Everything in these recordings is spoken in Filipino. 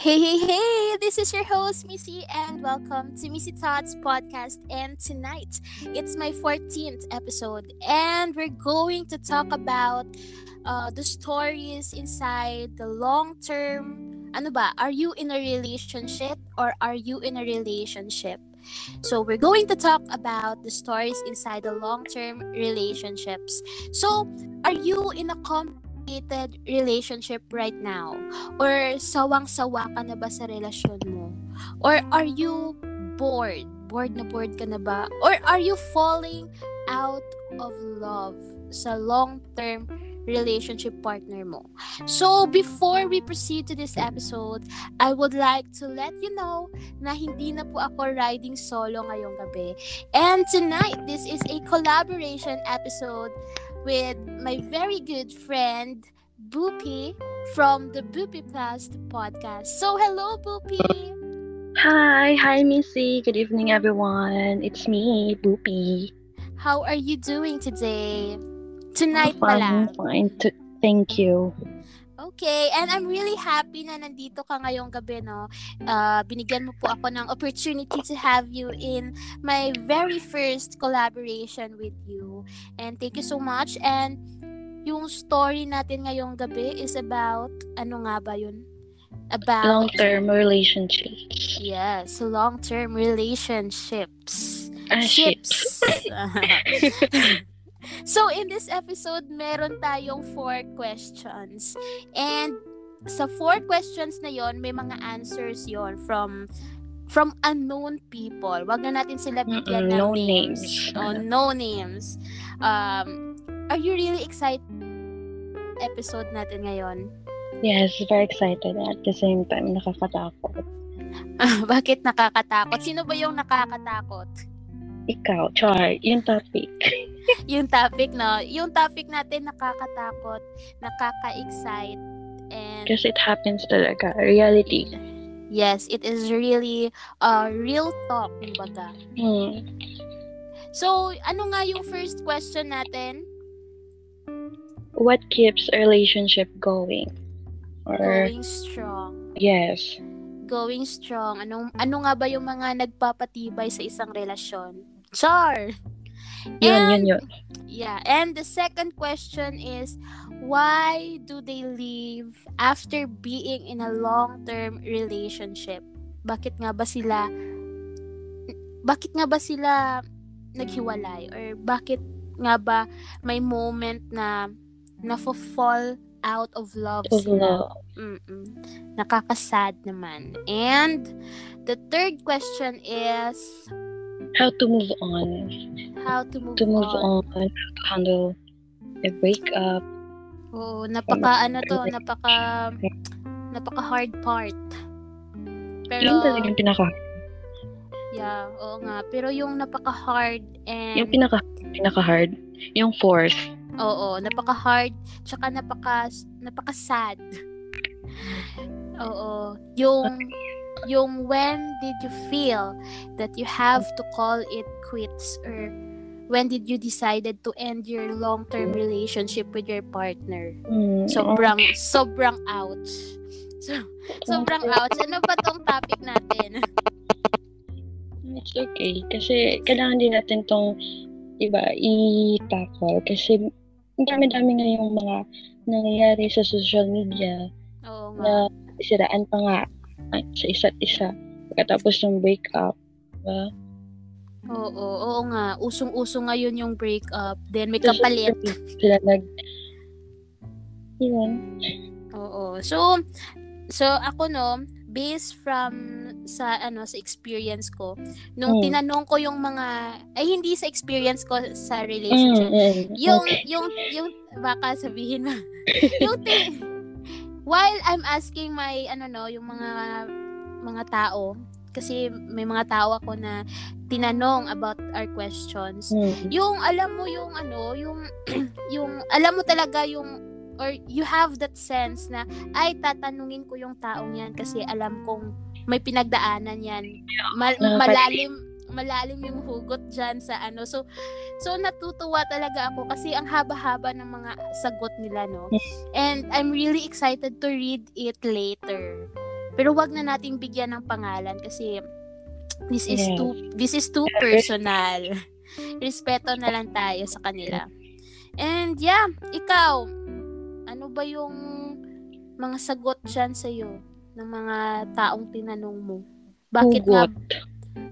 Hey, hey, hey! This is your host, Missy, and welcome to Missy Thoughts Podcast. And tonight, it's my 14th episode, and we're going to talk about uh, the stories inside the long term. Ano ba? Are you in a relationship or are you in a relationship? So, we're going to talk about the stories inside the long term relationships. So, are you in a complicated relationship right now? Or sawang-sawa ka na ba sa relasyon mo? Or are you bored? Bored na bored ka na ba? Or are you falling out of love sa long-term relationship partner mo? So, before we proceed to this episode, I would like to let you know na hindi na po ako riding solo ngayong gabi. And tonight, this is a collaboration episode with my very good friend, Boopy, from the Boopy Plus podcast. So, hello, Boopy! Hi, hi Missy. Good evening everyone. It's me, Boopy. How are you doing today? Tonight I'm fine, pala. fine. T- thank you. Okay, and I'm really happy na nandito ka ngayong gabi, no? Uh, binigyan mo po ako ng opportunity to have you in my very first collaboration with you. And thank you so much. And yung story natin ngayong gabi is about, ano nga ba yun? About, Long-term relationships. yes, long-term relationships. Ah, ships. so, in this episode, meron tayong four questions. And sa four questions na yon may mga answers yon from from unknown people. Wag na natin sila bigyan ng no names. names. Oh, no names. Um, are you really excited episode natin ngayon? Yes, very excited at the same time nakakatakot. Bakit nakakatakot? Sino ba yung nakakatakot? Ikaw, Char, yung topic. yung topic, no? Yung topic natin nakakatakot, nakaka-excite, and Kasi it happens talaga. Reality. yes, it is really uh, real talk, kumbaga. Hmm. So, ano nga yung first question natin? What keeps a relationship going? Or, Going strong. yes. Going strong. Anong, ano nga ba yung mga nagpapatibay sa isang relasyon? Char! Yun, And- yun, yun. Yeah, and the second question is why do they leave after being in a long-term relationship? Bakit nga ba sila Bakit nga ba sila naghiwalay or bakit nga ba may moment na na-fall out of love Of sila? love. Mm-mm. Nakakasad naman. And the third question is How to move on. how to move, To move on. on. How to handle a breakup. Oo, napaka ano to, napaka napaka hard part. Pero Yun talaga yung pinaka yeah, oo nga. Pero yung napaka hard and Yung pinaka pinaka hard, yung fourth. oo, napaka hard tsaka napaka napaka sad. oo, yung yung when did you feel that you have to call it quits or when did you decided to end your long-term relationship with your partner? Mm, Sobrang, sobrang ouch. So, sobrang ouch. Ano ba tong topic natin? It's okay. Kasi kailangan din natin tong iba i-tackle. Kasi dami-dami na yung mga nangyayari sa social media Oo nga. na siraan pa nga sa isa't isa. Pagkatapos ng breakup. Diba? Oo, oo nga. Usong-uso ngayon yung breakup. Then may kapalit. Sila nag... Yun. Oo. So, so ako no, based from sa ano sa experience ko, nung Mm. tinanong ko yung mga ay hindi sa experience ko sa Mm, relationship. mm, Yung okay. yung yung baka sabihin mo. yung thing, while I'm asking my ano no, yung mga mga tao kasi may mga tao ako na tinanong about our questions. Mm, Yung alam mo yung ano, yung yung alam mo talaga yung or you have that sense na ay tatanungin ko yung taong yan kasi alam kong may pinagdaanan yan. Ma- Nakaka- malalim malalim yung hugot dyan sa ano. So, so natutuwa talaga ako kasi ang haba-haba ng mga sagot nila, no? And I'm really excited to read it later. Pero wag na nating bigyan ng pangalan kasi this is too this is too personal. Respeto na lang tayo sa kanila. And yeah, ikaw, ano ba yung mga sagot dyan sa'yo ng mga taong tinanong mo? Bakit nga Hugot.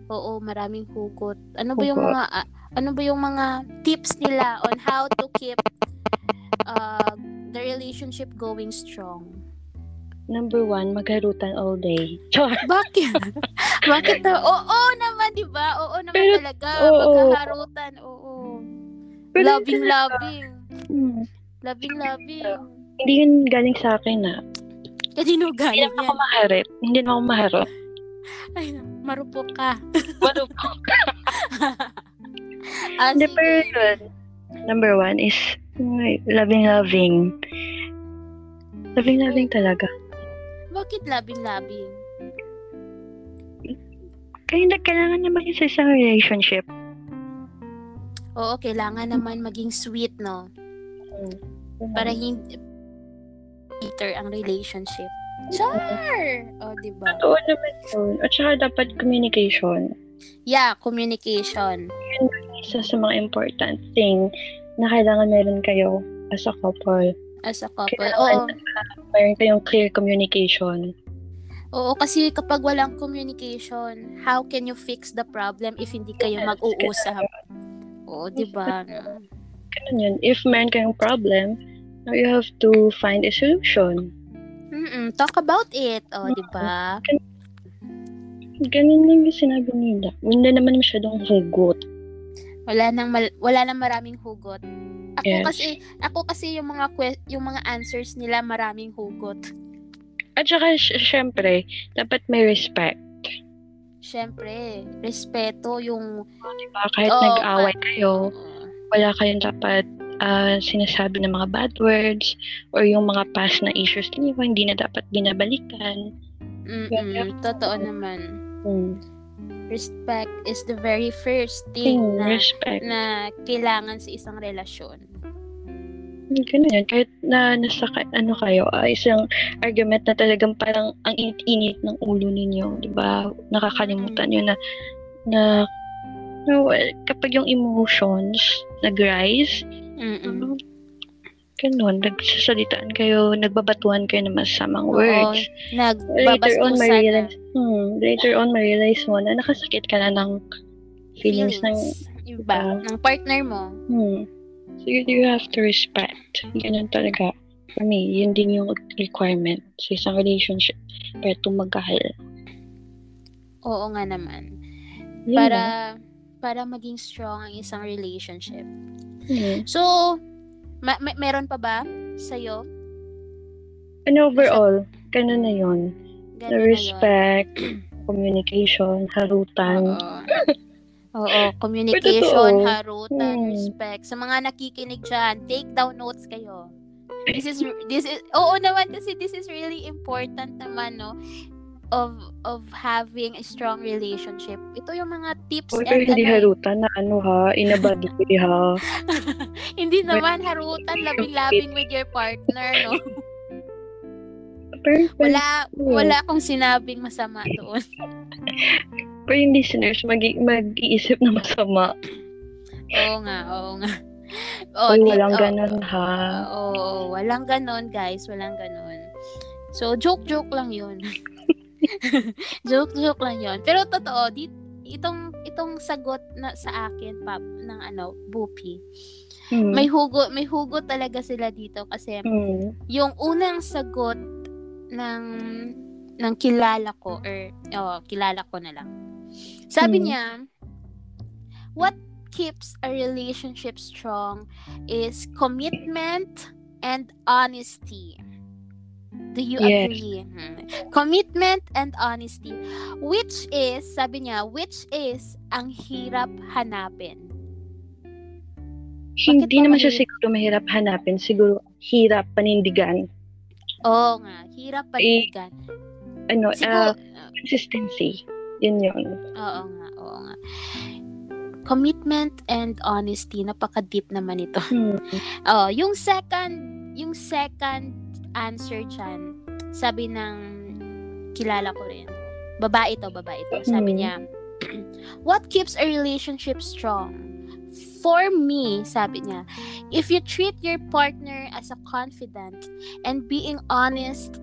Oo, maraming hugot. Ano ba yung mga ah, ano ba yung mga tips nila on how to keep uh, the relationship going strong? Number one, magharutan all day. Char! Bakit? Bakit? Oo naman, 'di ba? Oo naman Pero- talaga. oo. Magkaharutan. Oo. Pero loving, hindi loving. Hmm. Loving, loving. Hindi yun galing sa akin na. Kanino Hindi galing naman ako maharap. Hindi naman ako maharap. Ay, marupok ka. Ah, Hindi, sige. pero yun. Number one is mm, loving-loving. Loving-loving talaga. Bakit loving, loving? Kaya hindi kailangan niya maging sa isang relationship. Oo, kailangan naman maging sweet, no? Para hindi bitter ang relationship. Char! O, di ba? Totoo naman yun. At saka dapat communication. Yeah, communication. Isa sa mga important thing na kailangan meron kayo as a couple. As a couple. Kailangan Oo. meron kayong clear communication. Oo, kasi kapag walang communication, how can you fix the problem if hindi kayo Yes, mag-uusap? Oo, di ba? Ganun yun. If meron kayong problem, now you have to find a solution. Mm-mm, talk about it. O, di ba? Ganun lang yung sinabi nila. Hindi naman masyadong hugot. Wala nang mal- wala nang maraming hugot. Ako Yes. kasi ako kasi yung mga que- yung mga answers nila maraming hugot. At saka, sy- syempre, dapat may respect. Syempre, respeto yung Diba? Kahit Oo, nag-away ka- kayo, wala kayong dapat ah, sinasabi ng mga bad words or yung mga past na issues niyo, hindi na dapat binabalikan. Mm-mm, totoo naman. Hmm. Respect is the very first thing Hmm, na respect. na kailangan sa isang relasyon. Ganun yun. Kahit na nasa ano kayo, ah, isang argument na talagang parang ang init-init ng ulo ninyo, di ba? Nakakalimutan nyo na na no, well, kapag yung emotions nag-rise, Mm-mm. ano, ganun, nagsasalitaan kayo, nagbabatuhan kayo ng masamang Oo, words. Later Nagbabastusan on, na ma-realize, hmm, later on, ma-realize mo na nakasakit ka na ng feelings, ng, iba, ng partner mo. hmm. So, you, you have to respect. Ganun talaga. For me, yun din yung requirement sa isang relationship para tumagal. Oo nga naman. Yun Para lang. para maging strong ang isang relationship. Hmm. So, ma- may- meron pa ba sa'yo? And overall, ganun na yun. Ganun na yun. respect, communication, harutan. Oo. Oo, communication, harutan, Hmm. respect. Sa mga nakikinig dyan, take down notes kayo. This is, this is, oo naman kasi this is really important naman, no? Of, of having a strong relationship. Ito yung mga tips Or and hindi ano, harutan na ano ha, inabaduy ha. hindi naman harutan, labing-labing with your partner, no? Pero, Wala, wala akong sinabing masama doon. pero yung listeners, mag- mag-iisip na masama. Oo nga, oo nga. Oo, Uy, walang oo, ganun ha. Oo, walang ganon, guys. Walang ganon. So, joke-joke lang yun. joke-joke lang yun. Pero totoo, di, itong itong sagot na sa akin pap ng ano Bupi Hmm. may hugot may hugot talaga sila dito kasi Hmm. yung unang sagot ng ng kilala ko or oh, kilala ko na lang. Sabi Hmm. niya, what keeps a relationship strong is commitment and honesty. Do you Yes. agree? Hmm. Commitment and honesty. Which is, sabi niya, which is ang hirap hanapin. Hindi naman siya siguro mahirap hanapin. Siguro hirap panindigan. Oo nga, hirap panindigan. Ano, Siguro, ah, consistency. Yun yun. Oo nga, oo nga. Commitment and honesty, napaka-deep naman ito. Hmm. Oh, yung second, yung second answer dyan, sabi ng kilala ko rin. Babae to, babae to. Sabi Hmm. niya, what keeps a relationship strong? For me, sabi niya, if you treat your partner as a confidant and being honest,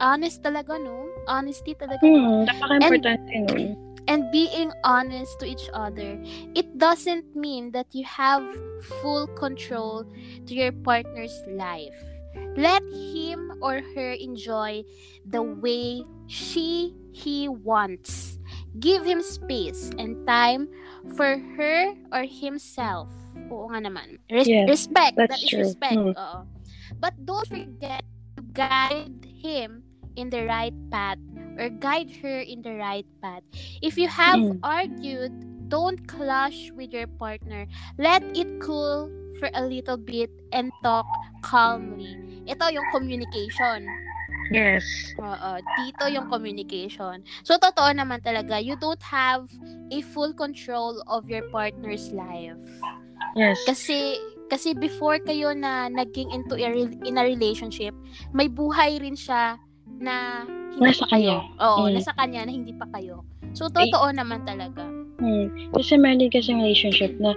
honest talaga, no? Honesty talaga, no? Hmm, napaka-importante nun. and being honest to each other, it doesn't mean that you have full control to your partner's life. Let him or her enjoy the way she he wants. Give him space and time for her or himself. Oo nga naman. Res- Yes, respect. that's That is true. respect. Hmm. Oo. But don't forget to guide him in the right path or guide her in the right path. If you have Mm. argued, don't clash with your partner. Let it cool for a little bit and talk calmly. Ito yung communication. Yes. Oo, dito yung communication. So, totoo naman talaga, you don't have a full control of your partner's life. Yes. Kasi, kasi before kayo na naging into a, in a relationship, may buhay rin siya na hindi Nasa pa kayo. kanya. Oo, Mm. nasa kanya na hindi pa kayo. So, totoo naman talaga. Hmm. Kasi meron din kasing relationship na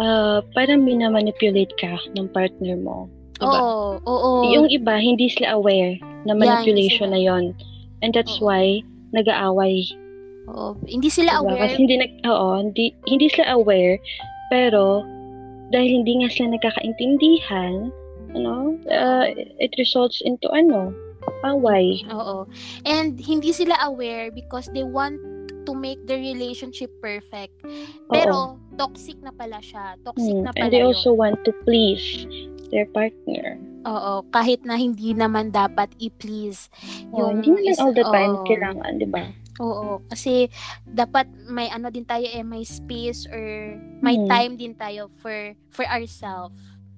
ah parang minamanipulate ka ng partner mo. Diba? Oo, oo. Yung iba, hindi sila aware na manipulation sila. na yon And that's Oo. why nag-aaway. oo. Hindi sila Diba? aware. Kasi hindi, nag, oo, hindi, hindi sila aware, pero dahil hindi nga sila nagkakaintindihan, ano, uh, it results into ano, away. Oo. And hindi sila aware because they want to make the relationship perfect. Pero toxic na pala siya. Toxic Hmm. na pala And they yun. also want to please their partner. Oo, kahit na hindi naman dapat i-please. Oh, Yung hindi naman all the time oo. kailangan, di ba? Oo, kasi dapat may ano din tayo eh, may space or may Hmm. time din tayo for for ourselves.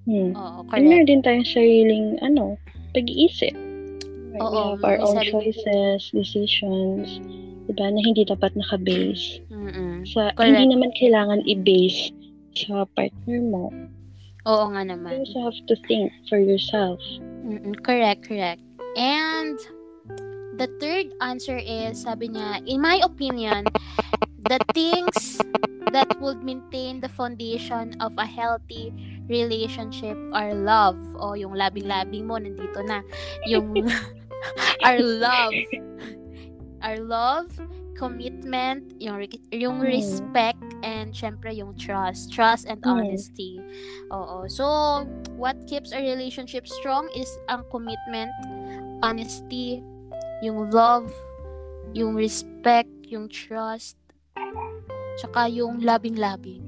Hmm. Oo, And correct. meron din tayong sariling, ano, pag-iisip. Right? Oo, we have our own sarili- choices, decisions, diba, na hindi dapat nakabase. Mm-mm. Sa, Correct. hindi naman kailangan i-base sa partner mo. Oo nga You naman. also have to think for yourself. Mm-mm, correct, correct. And the third answer is, sabi niya, in my opinion, the things that would maintain the foundation of a healthy relationship are love. O yung labing-labing mo, nandito na. Yung our love. Our love, commitment, yung, re- yung Hmm. respect, and syempre yung trust. Trust and honesty. Oo. So, what keeps a relationship strong is ang commitment, honesty, yung love, yung respect, yung trust, tsaka yung labing-labing.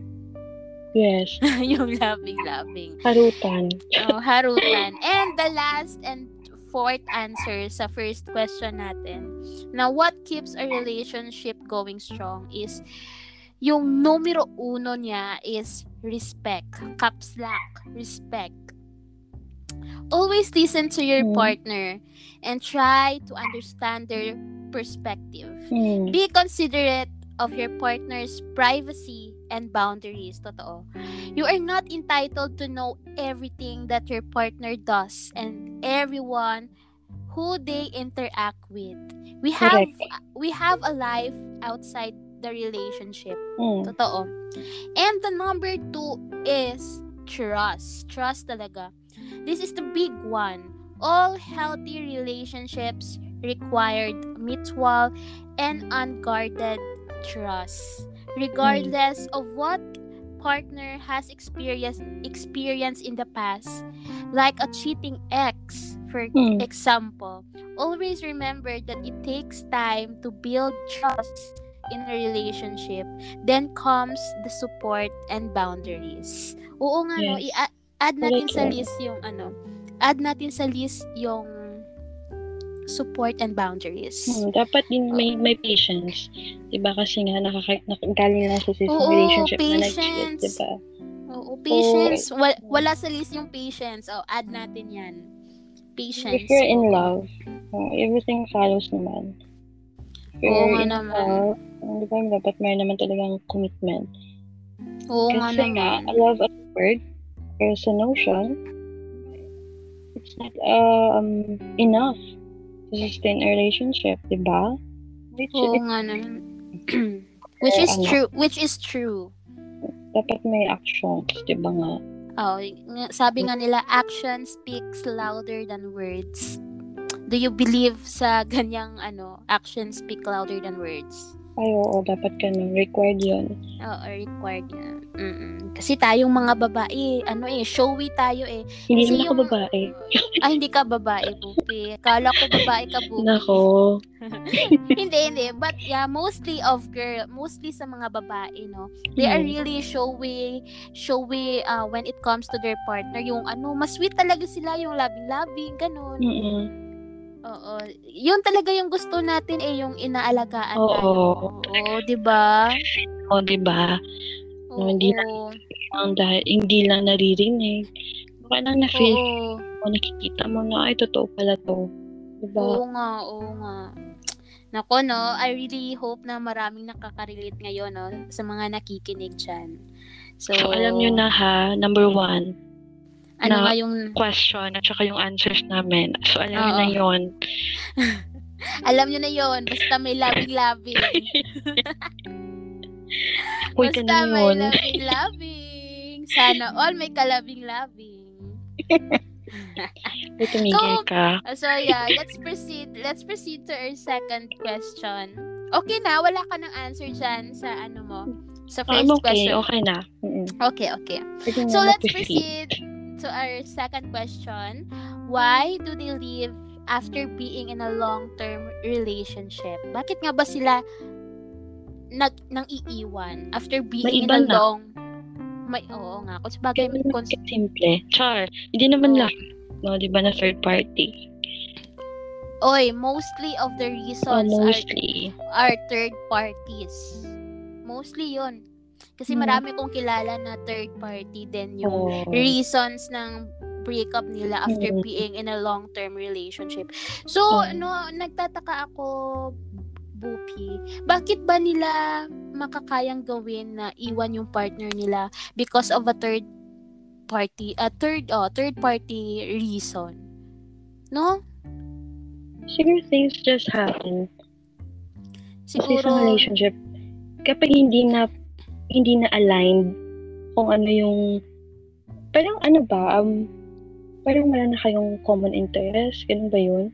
Yes. yung labing-labing. Harutan. Oh, harutan. And the last and fourth answer sa first question natin. Now, what keeps a relationship going strong is yung numero uno niya is respect. Caps lock. Respect. Always listen to your Hmm. partner and try to understand their perspective. Hmm. Be considerate of your partner's privacy and boundaries. Totoo. You are not entitled to know everything that your partner does and everyone who they interact with. We have we have a life outside the relationship. Hmm. Totoo. And the number two is trust. Trust talaga. This is the big one. All healthy relationships required mutual and unguarded trust. Regardless of what partner has experienced experience in the past, like a cheating ex, for Hmm. example, always remember that it takes time to build trust in a relationship. Then comes the support and boundaries. Oo nga no, Yes. i- add natin sa list yung ano, add natin sa list yung support and boundaries. Hmm, dapat din may may patience. 'Di ba kasi nga nakaka nakagaling lang sa Oo, relationship na nag-cheat, patience. 'di ba? Oo, patience. Wal- wala sa list yung patience. Oh, add natin yan. Patience. If you're in Oo. love, uh, everything follows naman. If Oo nga in naman. love, uh, di ba, dapat meron naman talagang commitment. Oo nga Kasi nga, naman. love at word, there's a notion, it's not um, enough sustain a relationship, di ba? Which Oo is, nga naman. which is ano? true. Which is true. dapat may actions, di ba nga? Oh, sabi nga nila, action speaks louder than words. Do you believe sa ganyang ano, action speak louder than words? Ay, oo, dapat ganun. Required yun. Oo, required na. Mm-mm. Kasi tayong mga babae, ano eh, showy tayo eh. Hindi Kasi naman ako yung- babae. Ah, hindi ka babae, Bupi. Kala ko babae ka, Bupi. Nako. hindi, hindi. But yeah, mostly of girl, mostly sa mga babae, no? They are Hmm. really showy, showy uh, when it comes to their partner. Yung ano, mas sweet talaga sila, yung loving-loving, ganun. Mm-mm. Oo. Yun talaga yung gusto natin eh, yung inaalagaan Oo. tayo. Oo, di ba? O, di ba? Oo. hindi Ang dahil hindi lang naririnig. Baka lang na-feel Oo. mo, nakikita mo na, ay, totoo pala to. Di ba? Oo nga, oo nga. Nako, no, I really hope na maraming nakaka-relate ngayon, no, sa mga nakikinig dyan. So, So, alam nyo na ha, number one, ano na- nga yung, question at saka yung answers namin. So, alam nyo Oo. na yun. alam nyo na yon basta may labing-labing. Uy, basta may labing-labing. Sana all may kalabing-labing. Uy, tumigil So, ka. So yeah, let's proceed. Let's proceed to our second question. Okay na, wala ka ng answer dyan sa ano mo, sa I'm first okay, question. okay na. Mm-mm. Okay, okay. So let's proceed to our second question. Why do they leave after being in a long-term relationship? Bakit nga ba sila nag nang iiwan after being May in a na. long may oo nga sabagay Ganun kung, lang simple. Char. Hindi naman Oo. lahat. No, di ba na third party? oy mostly of the So, reasons are mostly. are third parties. Mostly yon Kasi Hmm. marami kong kilala na third party din yung Oh. reasons ng breakup nila after Mm. being in a long-term relationship. So, Mm. no, nagtataka ako, Bupi, bakit ba nila makakayang gawin na iwan yung partner nila because of a third party, a third, oh, third party reason? No? Siguro things just happen. Kasi sa Siguro, relationship, kapag hindi na hindi na aligned kung ano yung parang ano ba, um, parang wala na kayong common interest, ganun ba yun?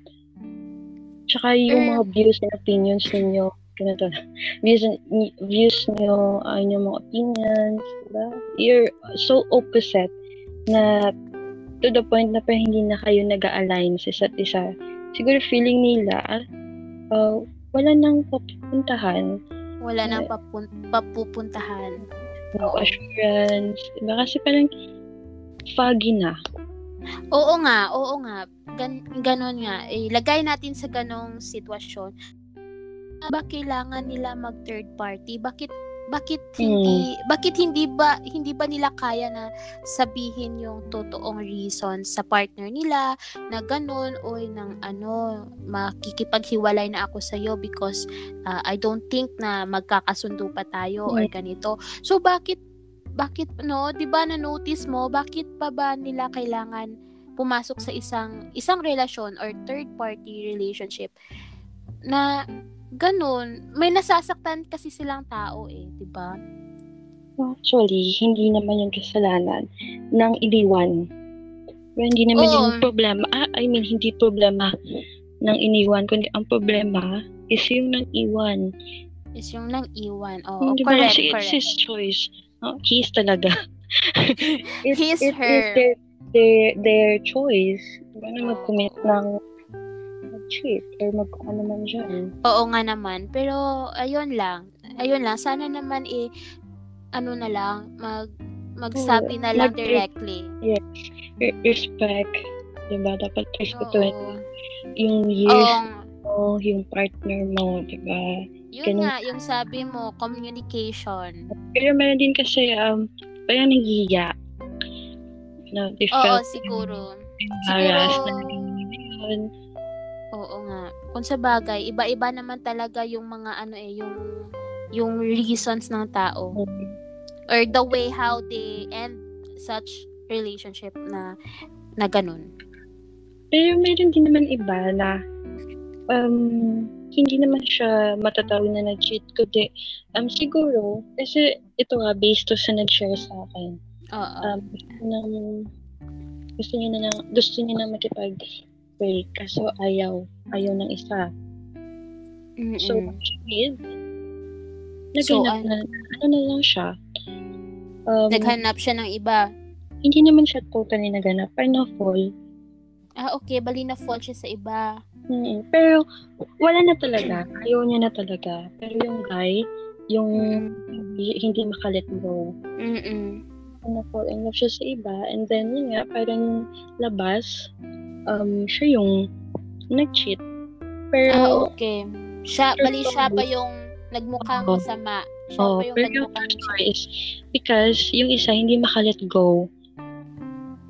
Tsaka yung Eh. mga views and opinions ninyo, ganito na, views, and- views nyo, uh, yung mga opinions, diba? You're so opposite na to the point na parang hindi na kayo nag-align sa isa't isa. Siguro feeling nila, uh, wala nang papuntahan, wala nang papun- papupuntahan. no assurance, diba? Kasi parang foggy na. Oo nga, oo nga. Gan ganon nga. Eh, lagay natin sa ganong sitwasyon. Ba kailangan nila mag third party? Bakit bakit hindi bakit hindi ba hindi ba nila kaya na sabihin yung totoong reason sa partner nila na ganun oy ng ano makikipaghiwalay na ako sa iyo because uh, I don't think na magkakasundo pa tayo or ganito. So bakit bakit no, 'di ba na notice mo bakit pa ba nila kailangan pumasok sa isang isang relasyon or third party relationship na ganun, may nasasaktan kasi silang tao eh, 'di ba? Actually, hindi naman yung kasalanan ng iniwan. Pero hindi naman Oo. yung problema. Ah, I mean, hindi problema ng iniwan, kundi ang problema is yung nang iwan. Is yung nang iwan. Oo, Hindi ba correct, kasi it's correct. his choice. Oh, he's talaga. it, He's it her. is their, their, their choice. Na Oo. mag-commit ng mag-cheat or mag ano man dyan. Oo nga naman. Pero ayun lang. Ayun lang sana naman eh ano na lang mag magsabi na lang mag- directly. Re- respect. Diba? Dapat respetuhin Oo. yung years Oo. mo, yung partner mo, diba? Yun Ganun. nga, yung sabi mo, communication. Pero meron din kasi, um, parang nagiya. No, they Oo, felt siguro. embarrassed siguro- na naging yun. Oo nga. Kung sa bagay, iba-iba naman talaga yung mga ano eh, yung yung reasons ng tao or the way how they end such relationship na na ganun. Pero meron din naman iba na um, hindi naman siya matatawag na nag-cheat. Kundi, um, siguro, kasi ito nga, based to sa nag-share sa akin. Oo. Um, gusto, nang, gusto niya na, na gusto niya na makipag-break. Kaso ayaw. Ayaw ng isa. Mm-mm. So, with, So, naganap na, ano na lang siya. Um, Naghanap siya ng iba. hindi naman siya totally naganap. Parang na-fall. Ah, okay. Bali na fall siya sa iba. Mm, pero, wala na talaga. Ayaw niya na talaga. Pero yung guy, yung hindi, hindi makalet go. Mm-mm. Na-fall in love siya sa iba. And then, yun nga, parang labas, um, siya yung nag-cheat. Ah, Pero, okay. Siya, bali siya pa yung nagmukhang Oo. masama. Siya oh, pa yung pero yung story is because yung isa hindi makalet go.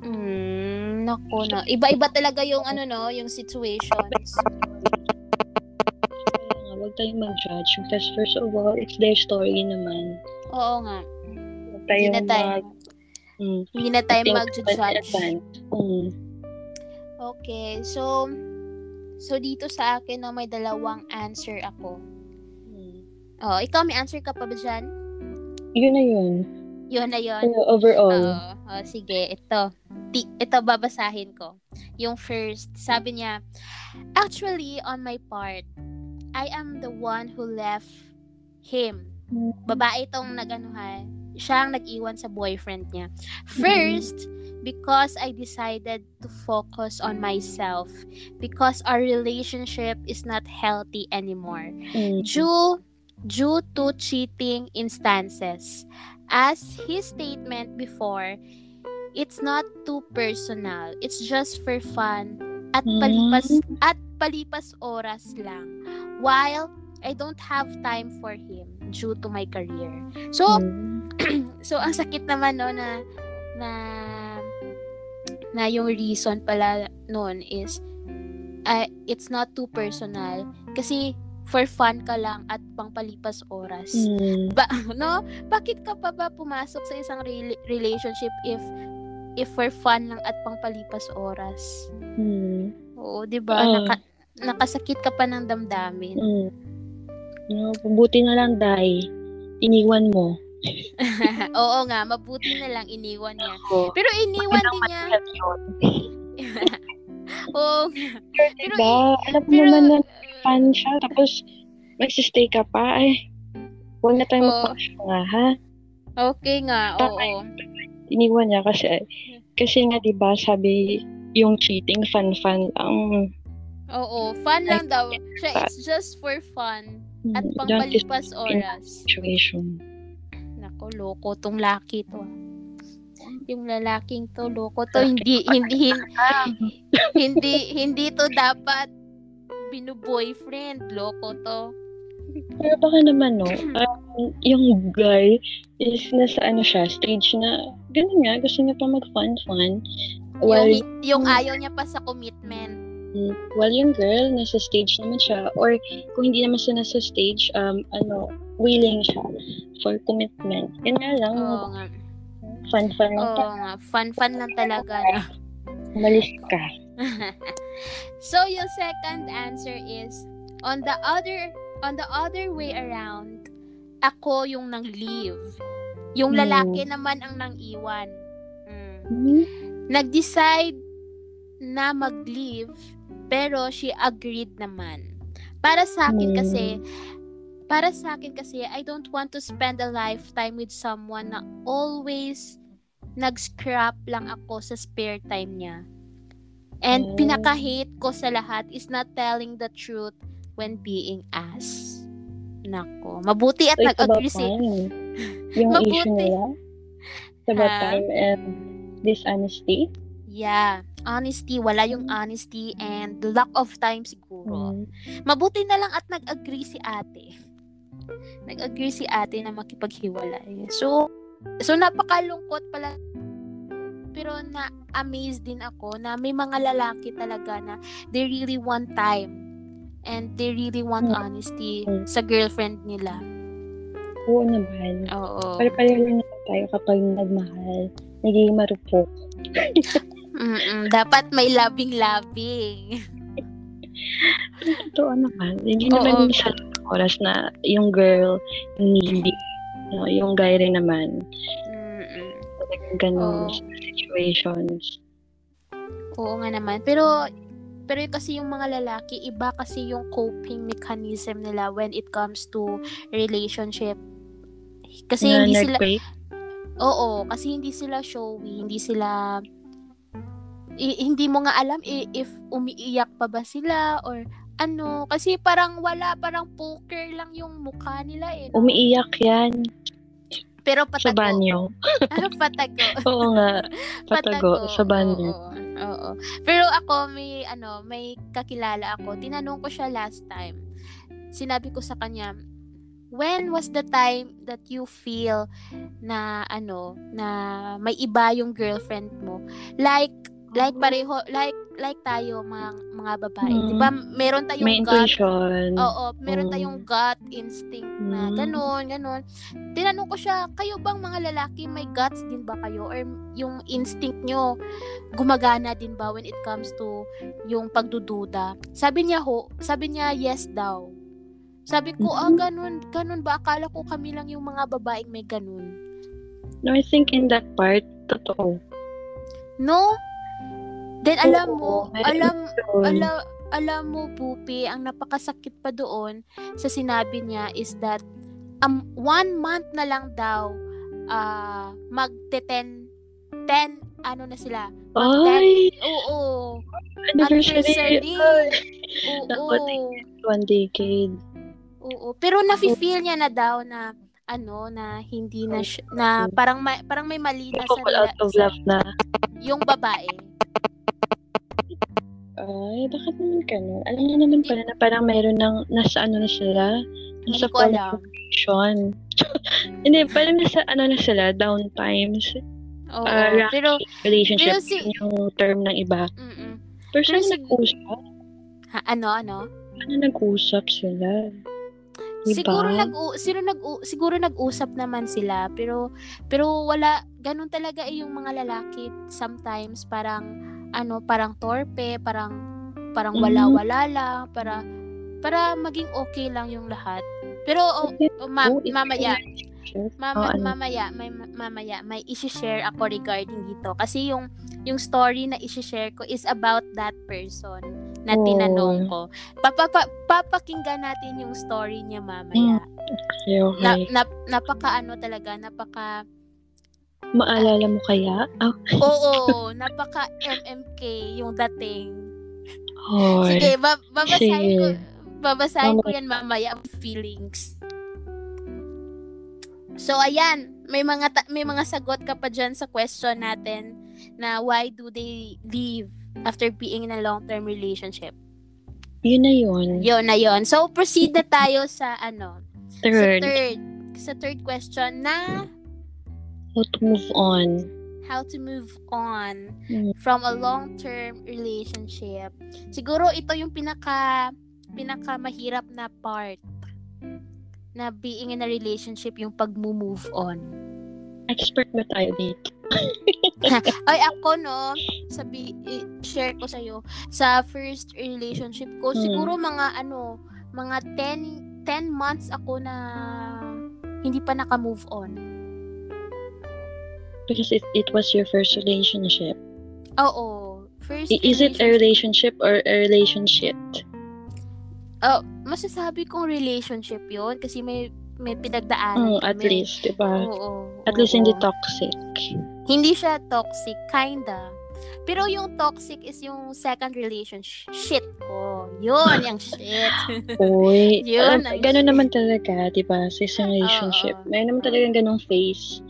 Mm, nako na. Iba-iba talaga yung ano no, yung situations. Nga, huwag tayong mag-judge. Because first of all, it's their story naman. Oo nga. Huwag Hindi tayong na tayo, mag- mm, hindi na tayo mag-judge. Mm. Okay, so so dito sa akin na may dalawang answer ako. Mm. Oh, ikaw may answer ka pa ba dyan? Yun na yun. Yun na yun. Pero overall, Oo. Oh, sige, ito. Ti- ito babasahin ko. Yung first, sabi niya, Actually, on my part, I am the one who left him. Babae itong nag-anuhan. Siya ang nag-iwan sa boyfriend niya. First, because I decided to focus on myself because our relationship is not healthy anymore mm, due due to cheating instances. As his statement before, it's not too personal. It's just for fun at palipas at palipas oras lang. While I don't have time for him due to my career. So, mm, so ang sakit naman no na na na yung reason pala noon is uh, it's not too personal kasi for fun ka lang at pangpalipas oras. mm, Ba, no? Bakit ka pa ba pumasok sa isang rela- relationship if if for fun lang at pangpalipas oras? mm, Oo, 'di ba? Oo. Naka, nakasakit ka pa ng damdamin. mm. No, buti na lang, Dai. Iniwan mo. Oo nga, mabuti na lang iniwan niya. Ako. Pero iniwan din niya. Oo nga. Pero, Diba? Alam pero, naman na fan siya, tapos magsistay ka pa, ay, huwag na tayo Oo. magpakasya ha? okay nga, oo. Iniwan niya kasi, kasi nga, di ba sabi, yung cheating, fun-fun lang. Oo, fun lang daw. Siya, it's just for fun at Mm, pangpalipas oras. situation. Nako, loko tong laki to. ah. Yung lalaking to, loko to. Hindi, hindi, hindi, hindi, hindi to dapat binu-boyfriend. Loko to. Pero baka naman, no, um, yung guy is nasa ano siya, stage na, ganun nga, gusto niya pa mag-fun-fun. While, Yung, yung ayaw niya pa sa commitment. mm, while yung girl, nasa stage naman siya, or kung hindi naman siya nasa stage, um, ano, willing siya for commitment. Yun nga lang, Oo nga. fun-fun lang Oo nga. Fun-fun lang talaga. No? Umalis ka. so, yung second answer is, on the other, on the other way around, ako yung nang leave. Yung Hmm. lalaki naman ang nang iwan. Mm. Hmm? Nag-decide na mag-leave, pero she agreed naman. Para sa akin Hmm. kasi, para sa akin kasi, I don't want to spend a lifetime with someone na always nag-scrap lang ako sa spare time niya. And Oh. pinaka-hate ko sa lahat is not telling the truth when being asked. Nako. Mabuti at So, nag-agree si... Yung Mabuti. issue nila. It's about Ha? time and dishonesty. Yeah. Honesty. Wala yung honesty and lack of time siguro. Mm. Mabuti na lang at nag-agree si ate. Nag-agree si ate na makipaghiwalay. So, so napakalungkot pala. Pero na-amaze din ako na may mga lalaki talaga na they really want time and they really want Mm. honesty Mm. sa girlfriend nila. Oo naman. Oo. Pero pareho lang naman tayo kapag nagmahal. Nagiging marupok. Dapat may labing-labing. Totoo naman. Hindi Oo. naman sa oras na yung girl needy. No, yung guy rin naman. Mm-mm. Ganun Oo. situations. Oo nga naman. Pero pero kasi yung mga lalaki, iba kasi yung coping mechanism nila when it comes to relationship. Kasi na hindi sila nag-break. Oo, kasi hindi sila showy, hindi sila i- hindi mo nga alam i- if umiiyak pa ba sila or ano, kasi parang wala, parang poker lang yung mukha nila eh. no? Umiiyak yan Pero sa patago. banyo. patago. Oo nga. Patago sa banyo. Oo, oo. Pero ako may ano, may kakilala ako. Tinanong ko siya last time. Sinabi ko sa kanya, when was the time that you feel na ano, na may iba yung girlfriend mo? Like like pareho like like tayo mga mga babae. Mm. 'Di ba? Meron tayong May gut intuition. Oo, meron Mm. tayong gut instinct na Mm. ganun, ganun. Tinanong ko siya, kayo bang mga lalaki may guts din ba kayo? Or yung instinct nyo gumagana din ba when it comes to yung pagdududa? Sabi niya ho, sabi niya yes daw. Sabi ko, ah, Mhm. ganun, ganun ba? Akala ko kami lang yung mga babaeng may ganun. No, I think in that part, totoo. No? Then alam mo, Oo, alam, alam, alam mo, Pupi, ang napakasakit pa doon sa sinabi niya is that um, one month na lang daw ah magte-ten, ten, ano na sila? Mag-ten, Ay! oo, Anniversary! Oo, One decade. oo. Pero nafe-feel niya na daw na ano na hindi na siya- na parang may, parang may mali na sa, out of love na. yung babae. Ay, bakit naman ganun? Alam niya naman pala na parang mayroon ng, nasa ano na sila, Hindi nasa ko alam. formation. Hindi, parang nasa ano na sila, down times. Oo. Ah, rocky pero relationship pero si- yun yung term ng iba. mm Pero Pero si- nag-usap? ha, ano ano? Ano nag-usap sila? Diba? Siguro nag siguro nag siguro nag-usap naman sila pero pero wala ganun talaga eh yung mga lalaki sometimes parang ano parang torpe parang parang Mhm. wala-wala lang para para maging okay lang yung lahat. Pero oh, oh, ma- Oh, mamaya. Mama, Oh, ano? mamaya, may mamaya may i-share ako regarding dito kasi yung yung story na i-share ko is about that person na Oh. tinanong ko. Papapa, papakinggan natin yung story niya mamaya. Okay, okay. Na, na, napaka ano talaga, napaka Maalala mo kaya? Ah, oo, napaka MMK yung dating. hoy. Sige, ba- babasahin ko Sige. babasahin ko Mamaya. yan mamaya ang feelings. So ayan, may mga ta- may mga sagot ka pa diyan sa question natin na why do they leave after being in a long-term relationship. Yun na yun. Yon na yon. So proceed na tayo sa ano, Third, sa third sa third question na how to move on. how to move on Mm. from a long-term relationship. Siguro ito yung pinaka pinaka mahirap na part na being in a relationship yung pag-move on. Expert ba tayo dito? Ay ako no, sabi share ko sa sa first relationship ko Mm. siguro mga ano, mga 10 10 months ako na hindi pa naka-move on. Because it, it was your first relationship. Oo. First I- Is it a relationship or a relationship? Oh, masasabi kong relationship 'yon kasi may may pinagdaanan Mm, at kami. least, di ba? Oo. At least oo. hindi toxic. Hindi siya toxic, kinda. Pero yung toxic is yung second relationship shit ko. Yun, yung shit. Uy, Yun, ang ganun shit. naman talaga, di ba? Sa isang relationship. Oo. May naman talagang ganung phase.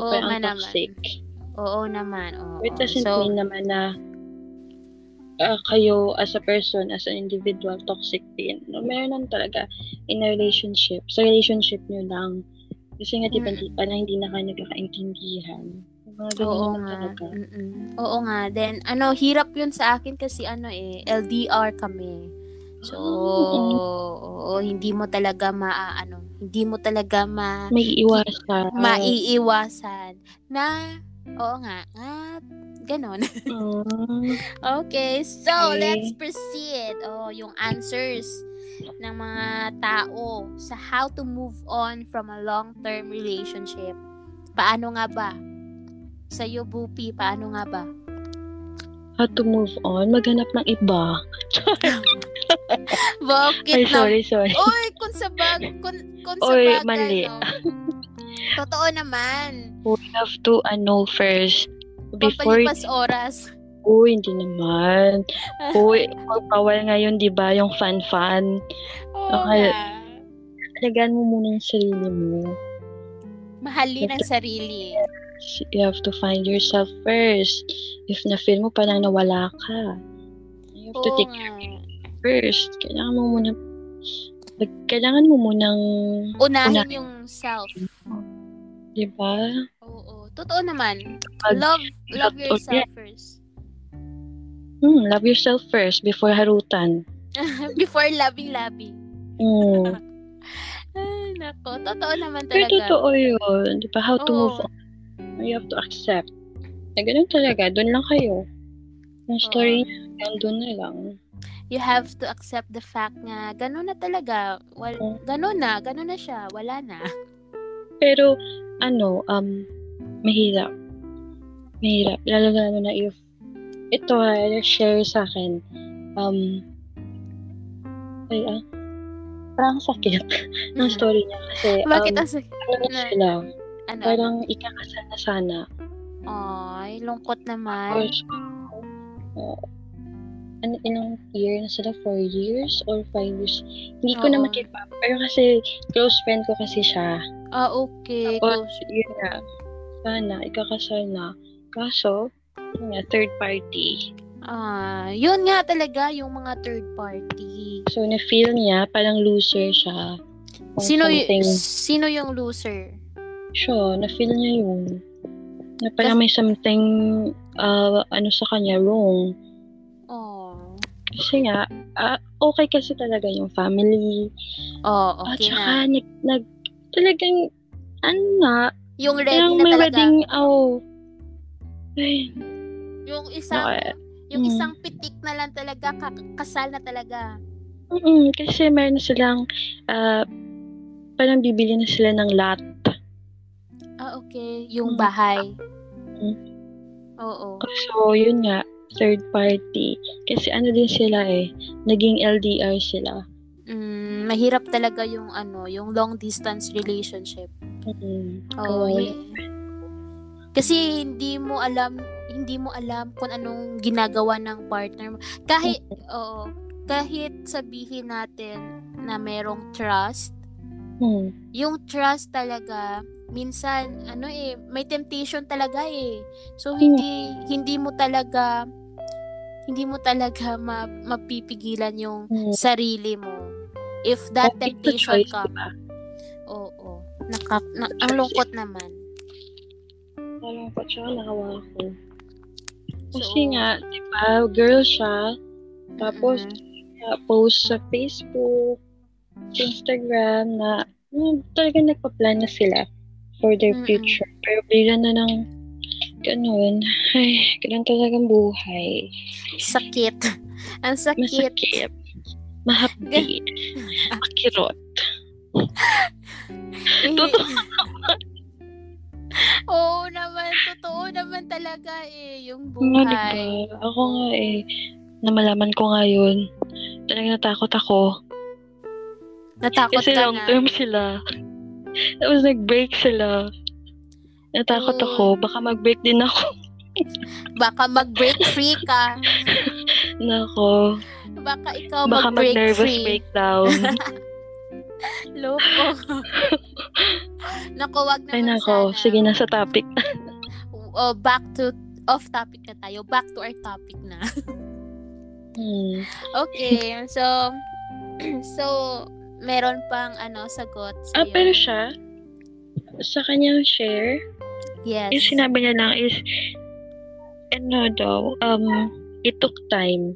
Na Oo parang nga naman. toxic. Oo naman. Oo. It doesn't So, mean naman na ah, kayo as a person, as an individual, toxic din. No, meron lang talaga in a relationship. Sa relationship nyo lang. Kasi nga, di ba, Mm. parang hindi na kayo nagkakaintindihan. Mga oo nga. talaga. Mm-mm. Oo nga. Then, ano, hirap yun sa akin kasi ano eh, LDR kami. So, Mm. oo, hindi mo talaga ma, ano, hindi mo talaga ma, May iwasan. maiiwasan na, oo nga, nga, Ganon. Mm. Okay, so Okay. let's proceed. Oh, yung answers ng mga tao sa how to move on from a long-term relationship. Paano nga ba? Sa iyo, Bupi, paano nga ba? How to move on? Maghanap ng iba. Bakit Ay, na? sorry, sorry. Oy, kung sa bag, kung, kung sa Oy, bagay, mali. no? Totoo naman. We have to, ano, first. Before, Pampalipas oras. uy, hindi naman. Uy, bawal ngayon, di ba, yung fan-fan. Oo Okay. nga. Alagaan mo muna yung sarili mo. Mahalin ang sarili. You have to find yourself first. If na-feel mo parang nawala ka, you have to Oo take nga. First. Kailangan mo muna, kailangan mo munang, Unahin Unahin. yung self. di ba? Oo. Totoo naman. Love, love yourself first. Hmm, love yourself first before harutan. Before loving-loving. Hmm. Ay, nako. Totoo naman Pero talaga. totoo yun. Di ba? How to Oo. move on. You have to accept. Eh, ganun talaga. Doon lang kayo. Yung story niya, doon na lang. You have to accept the fact nga, ganun na talaga. Wal, Oo. ganun na. Ganun na siya. Wala na. Pero, ano, um, mahirap. Mahirap. Lalo-lalo na if, ito ha, share sa akin. Um, ay ah, parang sakit ng Mhm. story niya. Kasi, Bakit um, ang sakit? ano na na- sila, Ano? parang ikakasal na sana. Ay, lungkot naman. Tapos, uh, ano, ilang year na sila? Four years or five years? Hindi ko na Oo. makip up. Pero kasi, close friend ko kasi siya. Ah, okay. Tapos, Close. yun nga, sana, ikakasal na. Kaso, yun nga, third party. Ah, yun nga talaga yung mga third party. So, na-feel niya, parang loser siya. Sino y- sino yung loser? Siya, na-feel niya yun. Na parang may something, uh, ano sa kanya, wrong. Oh. Kasi nga, ah, okay kasi talaga yung family. Oh, At okay saka, na. nag, nag, talagang, ano na, Yung ready parang na may talaga. wedding, oh. Ay, Yung isang okay. yung Mm. isang pitik na lang talaga ka- kasal na talaga. Mm, kasi meron na silang, ah, parang bibili na sila ng lot. Ah, okay. Yung Mm. bahay. Mm. Oo. So, yun nga, third party. Kasi ano din sila eh, naging LDR sila. Mm, mahirap talaga yung ano, yung long distance relationship. Mm. Oo. Kawawa. Kasi hindi mo alam, hindi mo alam kung anong ginagawa ng partner mo. Kahit oo, kahit sabihin natin na merong trust, Mm. yung trust talaga minsan ano eh may temptation talaga eh so hindi hindi mo talaga hindi mo talaga ma, mapipigilan yung Mm. sarili mo if that to temptation choice, comes diba? oo Naka, na, ang lungkot naman Nalungkot siya, nakawa ko. So, Kasi nga, di ba, girl siya, tapos, mm-mm. uh, post sa Facebook, Instagram na hmm, talagang nagpa-plan na sila for their Mm-mm. future. Pero bigla na ng ganun. Ay, ganun talagang buhay. sakit ang sakit Masakit. Mahapdi. Makirot. Eh, Totoo Oo naman, totoo naman talaga eh, yung nga, buhay. ba? Ako nga eh, na malaman ko ngayon, talagang natakot ako. Natakot Kasi ka long na. term sila. Tapos nag-break sila. Natakot Oh. ako. Baka mag-break din ako. Baka mag-break free ka. Nako. Baka ikaw Baka mag-break mag-nervous free. breakdown. Loko. Naku, wag Ay naman nako. sana. Sige, nasa topic. Oh, back to off topic na tayo. Back to our topic na. Hmm. Okay, so so meron pang ano sagot Ah, sa'yo. pero siya, sa kanyang share, yes. yung sinabi niya lang is, ano daw, um, it took time.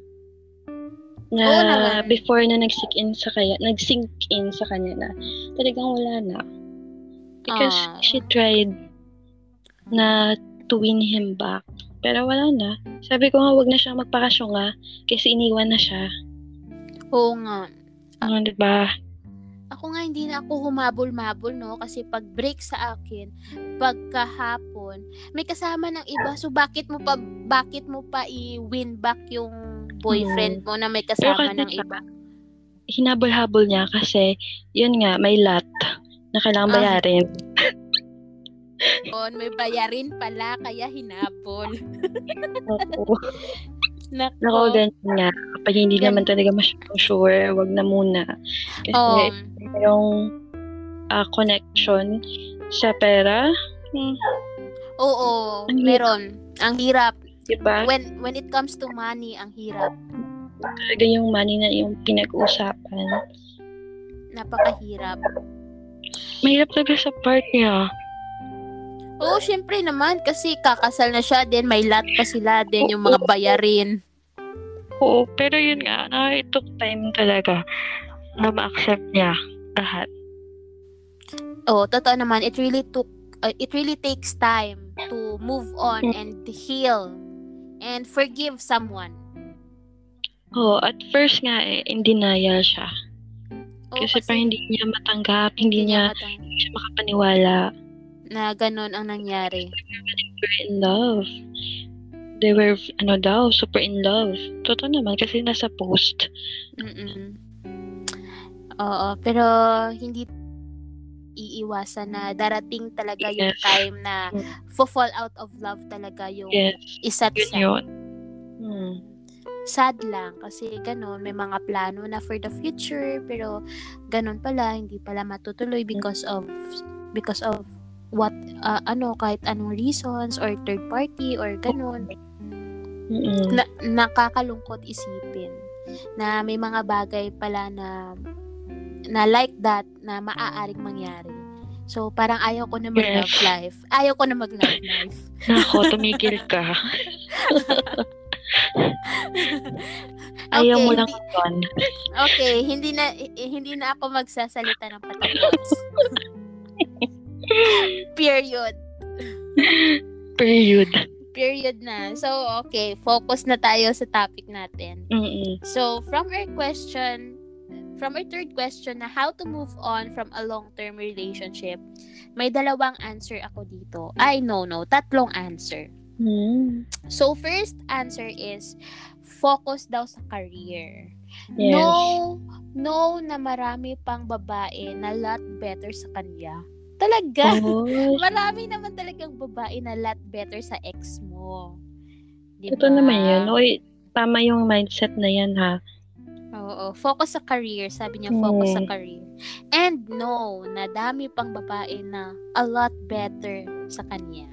Na Oo naman. before na nag-sink in sa kanya, nag-sink in sa kanya na talagang wala na. Because Ah. she tried na to win him back. Pero wala na. Sabi ko nga, wag na siya magpakasyon nga. Kasi iniwan na siya. Oo nga. Ano, di ba? Ako nga hindi na ako humabol-mabol, no? Kasi pag break sa akin, pagkahapon, may kasama ng iba. So, bakit mo pa, bakit mo pa i-win back yung boyfriend mo na may kasama ng iba? Hinabol-habol niya kasi, yun nga, may lot na kailangan Ah. bayarin. On, may bayarin pala, kaya hinabol. Nako. Nako, ganyan nga. Kapag hindi Gan- naman talaga masyadong sure, wag na muna. Kasi Oo. yung ah, connection sa pera, hmm, Oo, Ang hirap. meron. Ang hirap. diba? When when it comes to money, ang hirap. Talaga yung money na yung pinag-uusapan. Napakahirap. Mahirap talaga sa part niya. Oo, syempre naman kasi kakasal na siya din, may lot pa sila din yung mga bayarin. Oo, pero yun nga, na it took time talaga na ma-accept niya lahat. Oo, totoo naman, it really took uh, it really takes time to move on and heal and forgive someone. Oo, at first nga eh, in denial siya. Oo, kasi, parang hindi niya matanggap, hindi niya, matang- hindi siya makapaniwala. Na ganun ang nangyari. They were in love. They were, ano daw, super in love. Totoo naman, kasi nasa post. Mm-mm. Oo, pero hindi iiwasan na darating talaga yung Yes. time na fall out of love talaga yung Yes, isa't yun isa. yun. Hmm. Sad lang kasi ganun, may mga plano na for the future pero ganun pala, hindi pala matutuloy because of because of what uh, ano kahit anong reasons or third party or ganun. Na, nakakalungkot isipin na may mga bagay pala na na like that na maaaring mangyari. So, parang ayaw ko na mag-love Yes. life. Ayaw ko na mag-love life. Nako, tumigil ka. Ayaw mo lang hindi, yun. okay, hindi na hindi na ako magsasalita ng patapos. Period. Period. Period na. So, okay, focus na tayo sa topic natin. Mm-mm. So, from our question, from our third question na how to move on from a long-term relationship, may dalawang answer ako dito. Ay, no, no. Tatlong answer. Mm. So, first answer is, focus daw sa career. Yes. No, no na marami pang babae na lot better sa kanya. Talaga. Oh, Marami naman talagang babae na lot better sa ex mo. Diba? Totoo naman yun. Oy, tama yung mindset na yan ha. Oo, focus sa career. Sabi niya, focus sa Hmm. career. And no, na dami pang babae na a lot better sa kanya.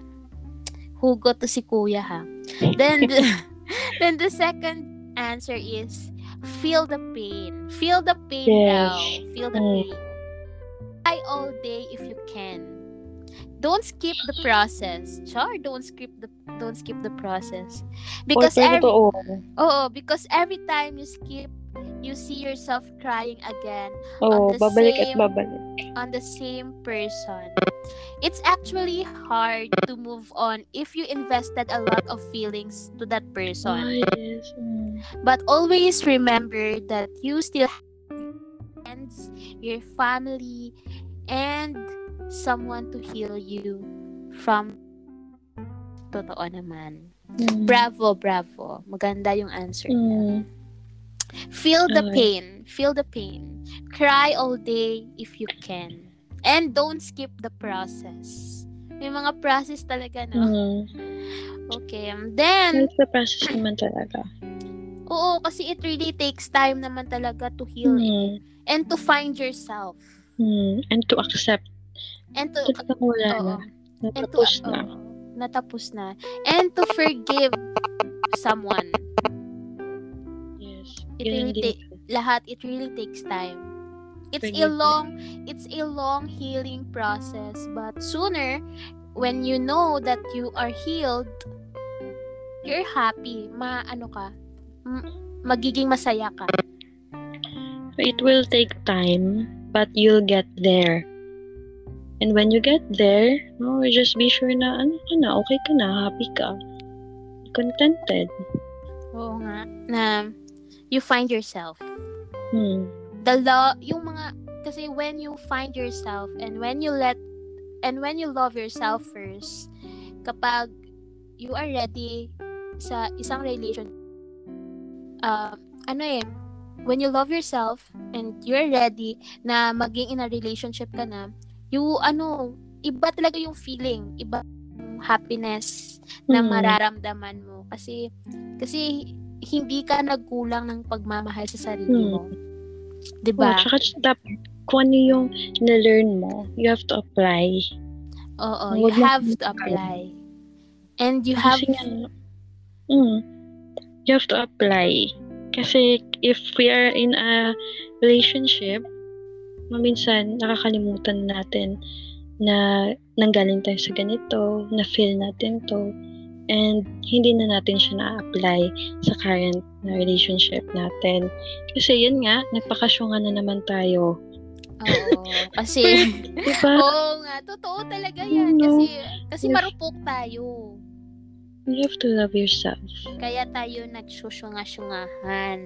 Hugot to si kuya ha. Then, the, then the second answer is, feel the pain. Feel the pain Yes. now. Feel the Mm. pain. Cry all day if you can. Don't skip the process. Char, don't skip the don't skip the process. Because Oy, every, totoo. Oo, because every time you skip, you see yourself crying again Oo, the babalik at same- babalik. on the same person. It's actually hard to move on if you invested a lot of feelings to that person. Ah, yes. But always remember that you still have friends, your family, and someone to heal you from totoo naman. Mm. Bravo, bravo. Maganda yung answer niya. Mm. Feel the Okay. pain. Feel the pain. Cry all day if you can. And don't skip the process. May mga process talaga, no? Mm. Okay. um, Then, It's the process naman talaga. oo, kasi it really takes time naman talaga to heal Mm. And to find yourself. Mm. And to accept. And to, wala oo, na. and to, Natapos na. oo, natapos na. And to forgive someone. Yes. It really ta- lahat, it really takes time. It's a Forgiveness. long, it's a long healing process. But sooner, when you know that you are healed, you're happy. Ma, ano ka, magiging masaya ka. It will take time, but you'll get there. And when you get there, no, just be sure na ano ka na, okay ka na, happy ka. contented. Oo nga. Na you find yourself. Hmm. The law, yung mga, kasi when you find yourself and when you let, and when you love yourself first, kapag you are ready sa isang relation, uh, ano eh, when you love yourself and you're ready na maging in a relationship ka na, you, ano, iba talaga yung feeling, iba yung happiness na Mm. mararamdaman mo. Kasi, kasi, hindi ka nagkulang ng pagmamahal sa sarili Mm. mo. Oh, 'Di ba? tsaka dapat kung ano yung na-learn mo, you have to apply. Oo, you have to apply. And you have, Kasi mm, you have to apply. Kasi if we are in a relationship, maminsan nakakalimutan natin na nanggaling tayo sa ganito, na feel natin to, and hindi na natin siya na-apply sa current na relationship natin. Kasi yun nga, nagpakasyungan na naman tayo. oo, kasi, Diba? oo nga, totoo talaga yan. No. Kasi, kasi marupok tayo. You have to love yourself. Kaya tayo nagsusyunga-syungahan.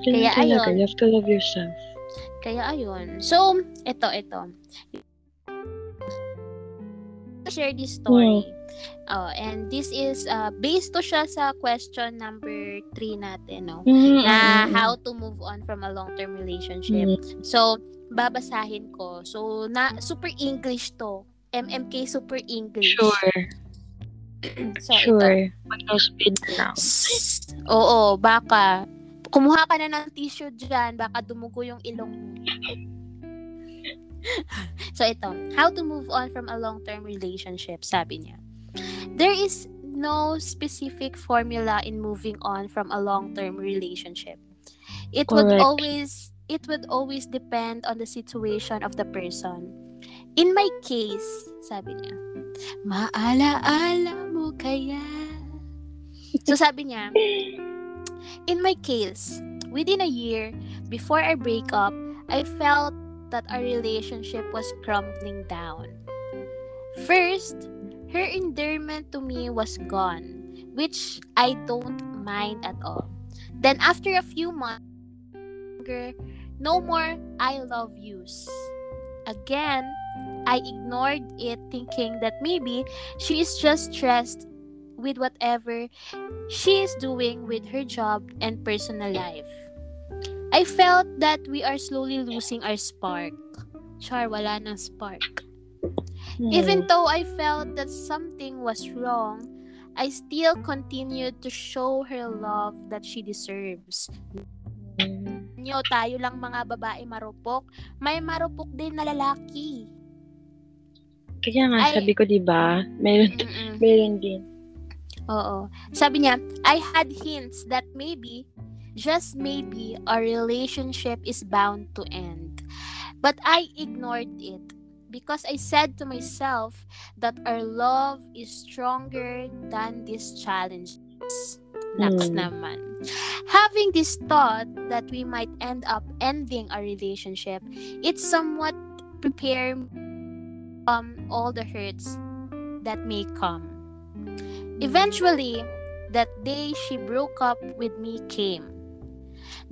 Ganun Kaya talaga, ayun. you have to love yourself. Kaya ayun. So, ito, ito. share this story. Oh, and this is uh, based to siya sa question number 3 natin, no? Na how to move on from a long-term relationship. So, babasahin ko. So, na super English to. MMK super English. Sure. So, sure. Mag-no speed now. Oo, baka. Kumuha ka na ng tissue dyan, baka dumugo yung ilong mo. so ito, how to move on from a long-term relationship, sabi niya. There is no specific formula in moving on from a long-term relationship. It would Correct. always it would always depend on the situation of the person. In my case, sabi niya, maala-ala mo kaya. So sabi niya, in my case, within a year before our breakup, I felt that our relationship was crumbling down. First, her endearment to me was gone, which I don't mind at all. Then after a few months, no more I love yous. Again, I ignored it thinking that maybe she is just stressed with whatever she is doing with her job and personal life. I felt that we are slowly losing our spark. Char, wala ng spark. Even though I felt that something was wrong, I still continued to show her love that she deserves. Nyo, tayo lang mga babae marupok, may marupok din na lalaki. Kaya nga, Ay. sabi ko, di ba? Meron, Mm-mm. meron din. Oo. Sabi niya, I had hints that maybe, just maybe, our relationship is bound to end. But I ignored it because I said to myself that our love is stronger than these challenges. Next Hmm. naman. Having this thought that we might end up ending our relationship, it somewhat prepare um all the hurts that may come. Eventually, that day she broke up with me came.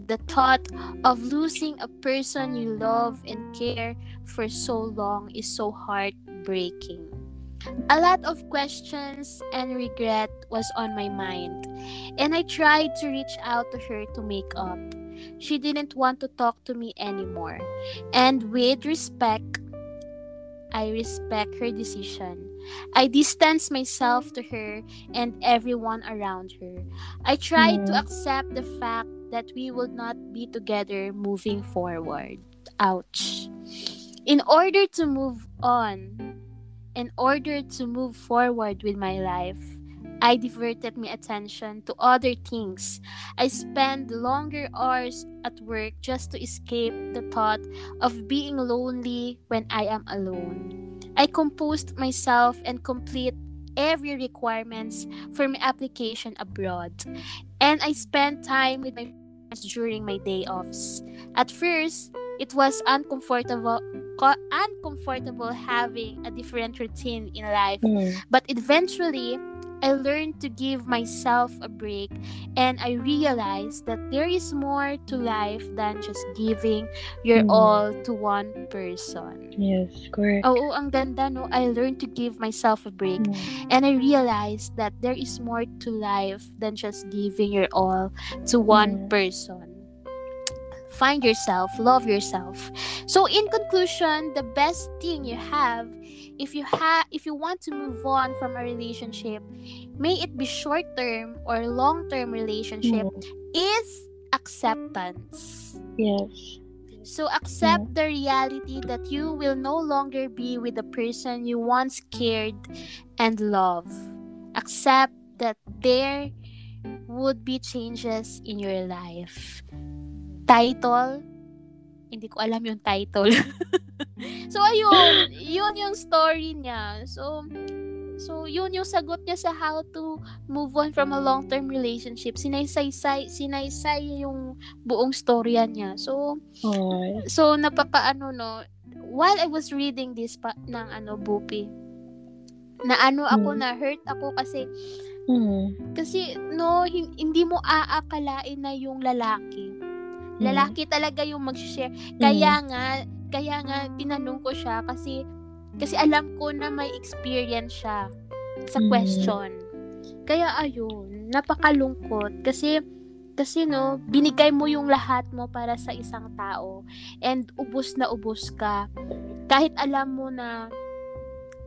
The thought of losing a person you love and care for so long is so heartbreaking. A lot of questions and regret was on my mind, and I tried to reach out to her to make up. She didn't want to talk to me anymore, and with respect, I respect her decision. I distance myself to her and everyone around her. I tried to Mm. accept the fact that we will not be together moving forward. Ouch. In order to move on, in order to move forward with my life, I diverted my attention to other things. I spent longer hours at work just to escape the thought of being lonely when I am alone. I composed myself and complete every requirements for my application abroad. And I spent time with my friends during my day offs. At first, it was uncomfortable uncomfortable having a different routine in life Mm. but eventually I learned to give myself a break and I realized that there is more to life than just giving your Mm. all to one person. Yes, correct. Oo, ang ganda no. I learned to give myself a break Mm. and I realized that there is more to life than just giving your all to one Mm. person. Find yourself, love yourself. So in conclusion, the best thing you have if you have if you want to move on from a relationship, may it be short term or long term relationship, is acceptance. Yes. So accept the reality that you will no longer be with the person you once cared and loved. Accept that there would be changes in your life. Title, hindi ko alam yung title. so ayun, yun yung story niya. So So, yun yung sagot niya sa how to move on from a long-term relationship. Sinaysay-say, sinaysay yung buong storya niya. So, Ay. So, napakaano, no, while I was reading this pa, ng ano, Bupi, na ano ako, Hmm. na hurt ako kasi, Mm. kasi, no, hin- hindi mo aakalain na yung lalaki. Lalaki talaga yung mag-share. Kaya nga, kaya nga, tinanong ko siya kasi, kasi alam ko na may experience siya sa Mm. question. Kaya ayun, napakalungkot kasi kasi no, binigay mo yung lahat mo para sa isang tao and ubos na ubos ka. Kahit alam mo na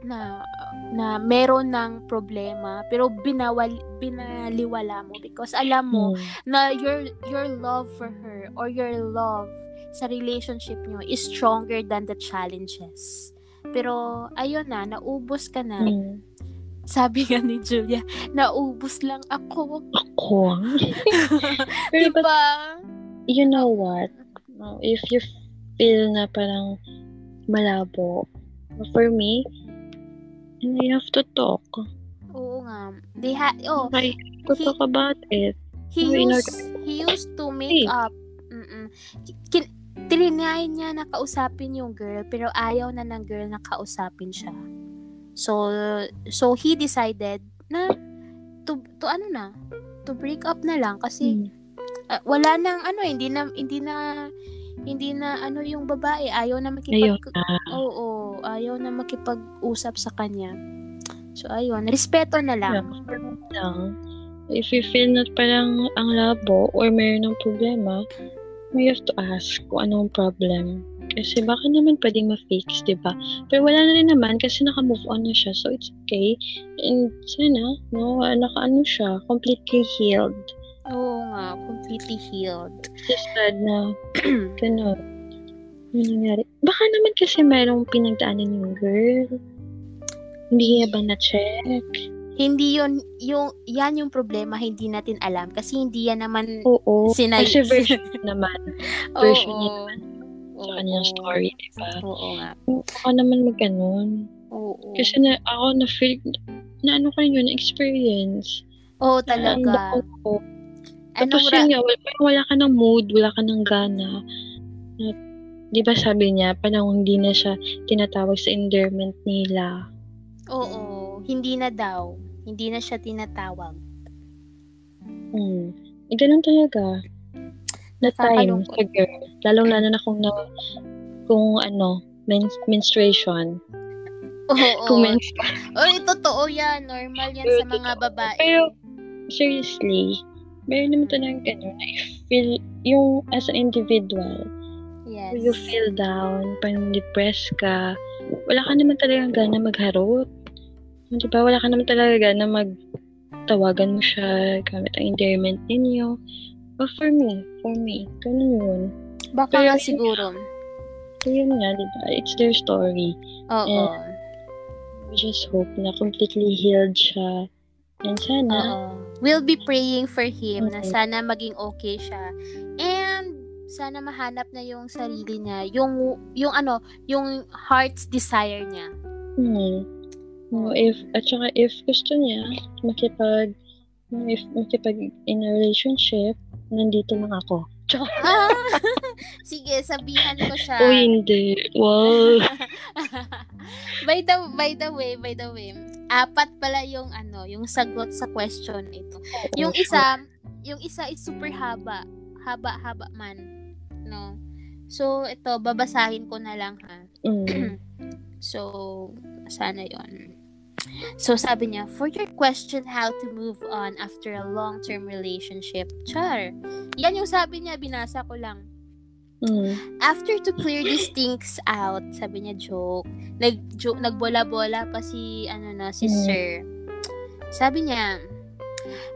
na na meron ng problema pero binawal binaliwala mo because alam mo Mm. na your your love for her or your love sa relationship nyo is stronger than the challenges. Pero ayun na, naubos ka na. Mm. Sabi nga ni Julia, naubos lang ako. Ako. Pero but diba? you know what? If you feel na parang malabo, for me, you have to talk. Oo nga. They ha- oh, Okay, to He- talk about it. he in used, he used to make Hey. up. Mm-mm. Kin- trinay niya na kausapin yung girl, pero ayaw na ng girl na kausapin siya. So, so he decided na to, to ano na, to break up na lang kasi Mm. ah, wala nang ano, hindi na, hindi na, hindi na ano yung babae, ayaw na makipag, Ayaw na. oo, ayaw na makipag-usap sa kanya. So, ayun, respeto na lang. lang. If you feel na parang ang labo or mayroon ng problema, you have to ask kung anong problem. Kasi baka naman pwedeng ma-fix, di ba? Pero wala na rin naman kasi naka-move on na siya. So, it's okay. And sana, no, naka-ano siya, completely healed. Oo nga, completely healed. Just sad na, gano'n. Ano nangyari? Baka naman kasi merong pinagdaanan yung girl. Hindi niya ba na-check? hindi yun, yung, yan yung problema, hindi natin alam. Kasi hindi yan naman, Oo. Sinay- Kasi version naman. version niya Oo. sa kanyang story, di ba? Oo nga. Baka naman mag-ganon. Oo. Kasi na, ako na feel, na ano ko yun, experience. Oo, talaga. ang ko. Anong Tapos ra- yun nga, wala, wala ka ng mood, wala ka ng gana. Na, di ba sabi niya, parang hindi na siya tinatawag sa endearment nila. Oo, hindi na daw. Hindi na siya tinatawag. Hmm. Eh, ganun talaga. Na time sa girl. Lalong-lalo na kung na, kung ano, men- menstruation. Oo. Kung mens- Oy, totoo yan. Normal yan sa mga babae. Pero, seriously, meron naman talagang ganun na feel, yung as an individual, yes. you feel down, parang depressed ka, wala ka naman talagang gana magharot. Di ba? Wala ka naman talaga gana magtawagan mo siya, gamit ang endearment ninyo. But for me, for me, ganun yun. Baka Pero- nga siguro. So yun nga, di ba? It's their story. Oo. We just hope na completely healed siya. And sana, Oo. We'll be praying for him na Okay. sana maging okay siya. And sana mahanap na yung sarili niya, yung yung ano, yung heart's desire niya. hmm, no, if, at saka if gusto niya, makipag, if makipag in a relationship, nandito lang ako. Ah! Sige, sabihan ko siya. oh hindi, wow. by the by the way, by the way, apat pala yung ano, yung sagot sa question ito. Yung Oo, isa, yung isa is super haba. Haba-haba man. No? So, ito, babasahin ko na lang ha. Mm. So, sana yon. So, sabi niya, for your question how to move on after a long-term relationship, char. Yan yung sabi niya, binasa ko lang. Mm. After to clear these things out, sabi niya joke. Nag joke, nagbola-bola pa si ano na si Mm. Sir. Sabi niya,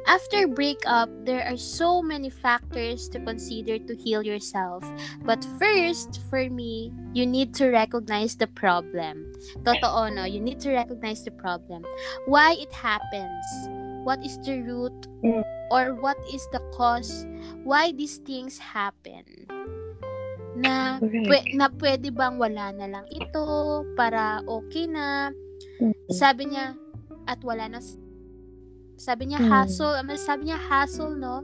after breakup, there are so many factors to consider to heal yourself. But first, for me, you need to recognize the problem. Totoo, no? You need to recognize the problem. Why it happens? What is the root? Mm. Or what is the cause? Why these things happen? Na, pwe- na pwede bang wala na lang ito para okay na? Mm. Sabi niya, at wala na sabi niya Mm. hassle, um, sabi niya hassle, no?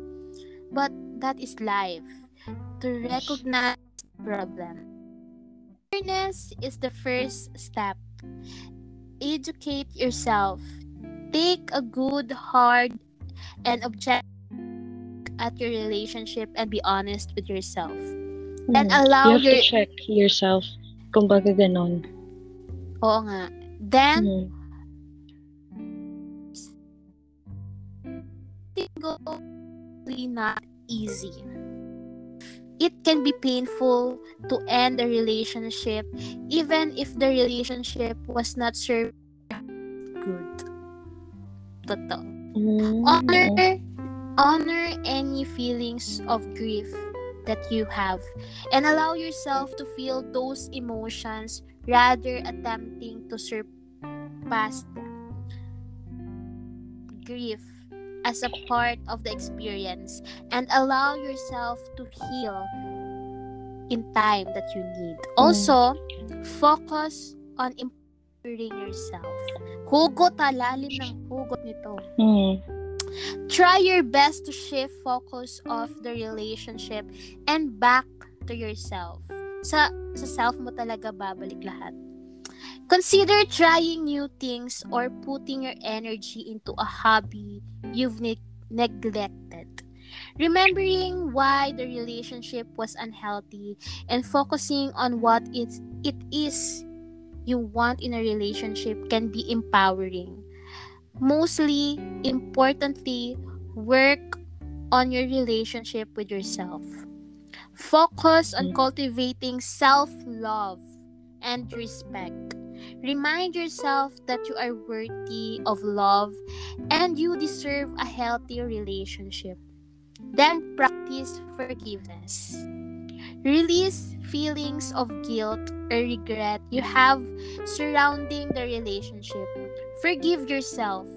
But that is life. To recognize the problem. Awareness is the first step. Educate yourself. Take a good, hard, and objective at your relationship and be honest with yourself. And Mm. allow you have your to check yourself. Kung baga ganon. Oo nga. Then Mm. not easy. It can be painful to end a relationship even if the relationship was not served good. Totoo. Mm. Honor honor any feelings of grief that you have and allow yourself to feel those emotions rather attempting to surpass them. Grief as a part of the experience and allow yourself to heal in time that you need. Also, focus on improving yourself. Hugot, ha, lalim ng hugot nito. Mm. Try your best to shift focus of the relationship and back to yourself. Sa, sa self mo talaga babalik lahat. Consider trying new things or putting your energy into a hobby you've ne- neglected. Remembering why the relationship was unhealthy and focusing on what it's, it is you want in a relationship can be empowering. Mostly, importantly, work on your relationship with yourself. Focus on Mm. cultivating self love and respect. Remind yourself that you are worthy of love and you deserve a healthy relationship. Then practice forgiveness. Release feelings of guilt or regret you have surrounding the relationship. Forgive yourself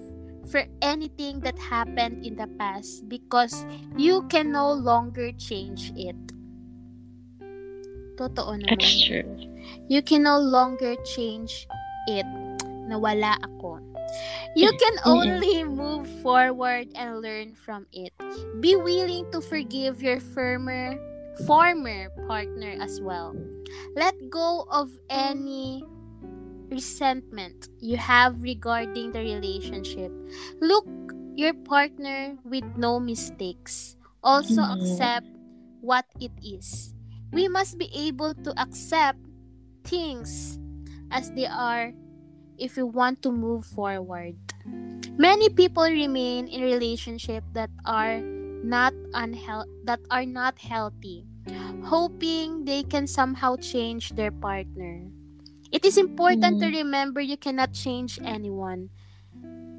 for anything that happened in the past because you can no longer change it. Totoo naman. That's true. You can no longer change it. Nawala ako. You can only move forward and learn from it. Be willing to forgive your firmer, former partner as well. Let go of any resentment you have regarding the relationship. Look your partner with no mistakes. Also Mhm. accept what it is. We must be able to accept things as they are if we want to move forward. Many people remain in relationship that are not unheal- that are not healthy, hoping they can somehow change their partner. It is important to mm. remember you cannot change anyone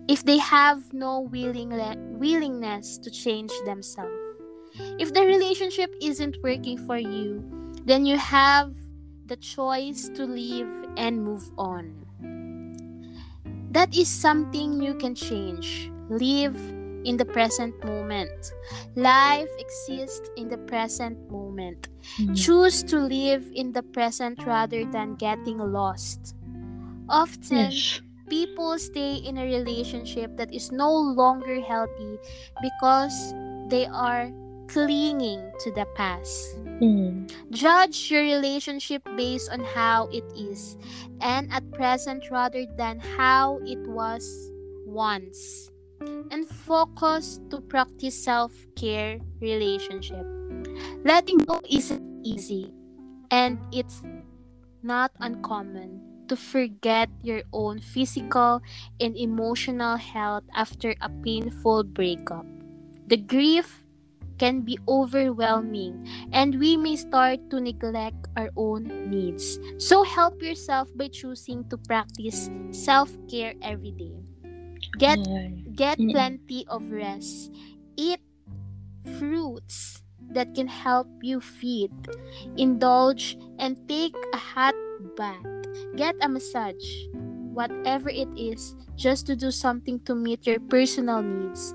if they have no willing willingness to change themselves. If the relationship isn't working for you, then you have the choice to leave and move on. That is something you can change. Live in the present moment. Life exists in the present moment. Mm. Choose to live in the present rather than getting lost. Often, Yes. people stay in a relationship that is no longer healthy because they are clinging to the past. Mm. Judge your relationship based on how it is and at present rather than how it was once. And focus to practice self-care relationship. Letting go isn't easy and it's not uncommon to forget your own physical and emotional health after a painful breakup. The grief can be overwhelming and we may start to neglect our own needs. So help yourself by choosing to practice self-care every day. Get get plenty of rest. Eat fruits that can help you feed. Indulge and take a hot bath. Get a massage. Whatever it is, just to do something to meet your personal needs.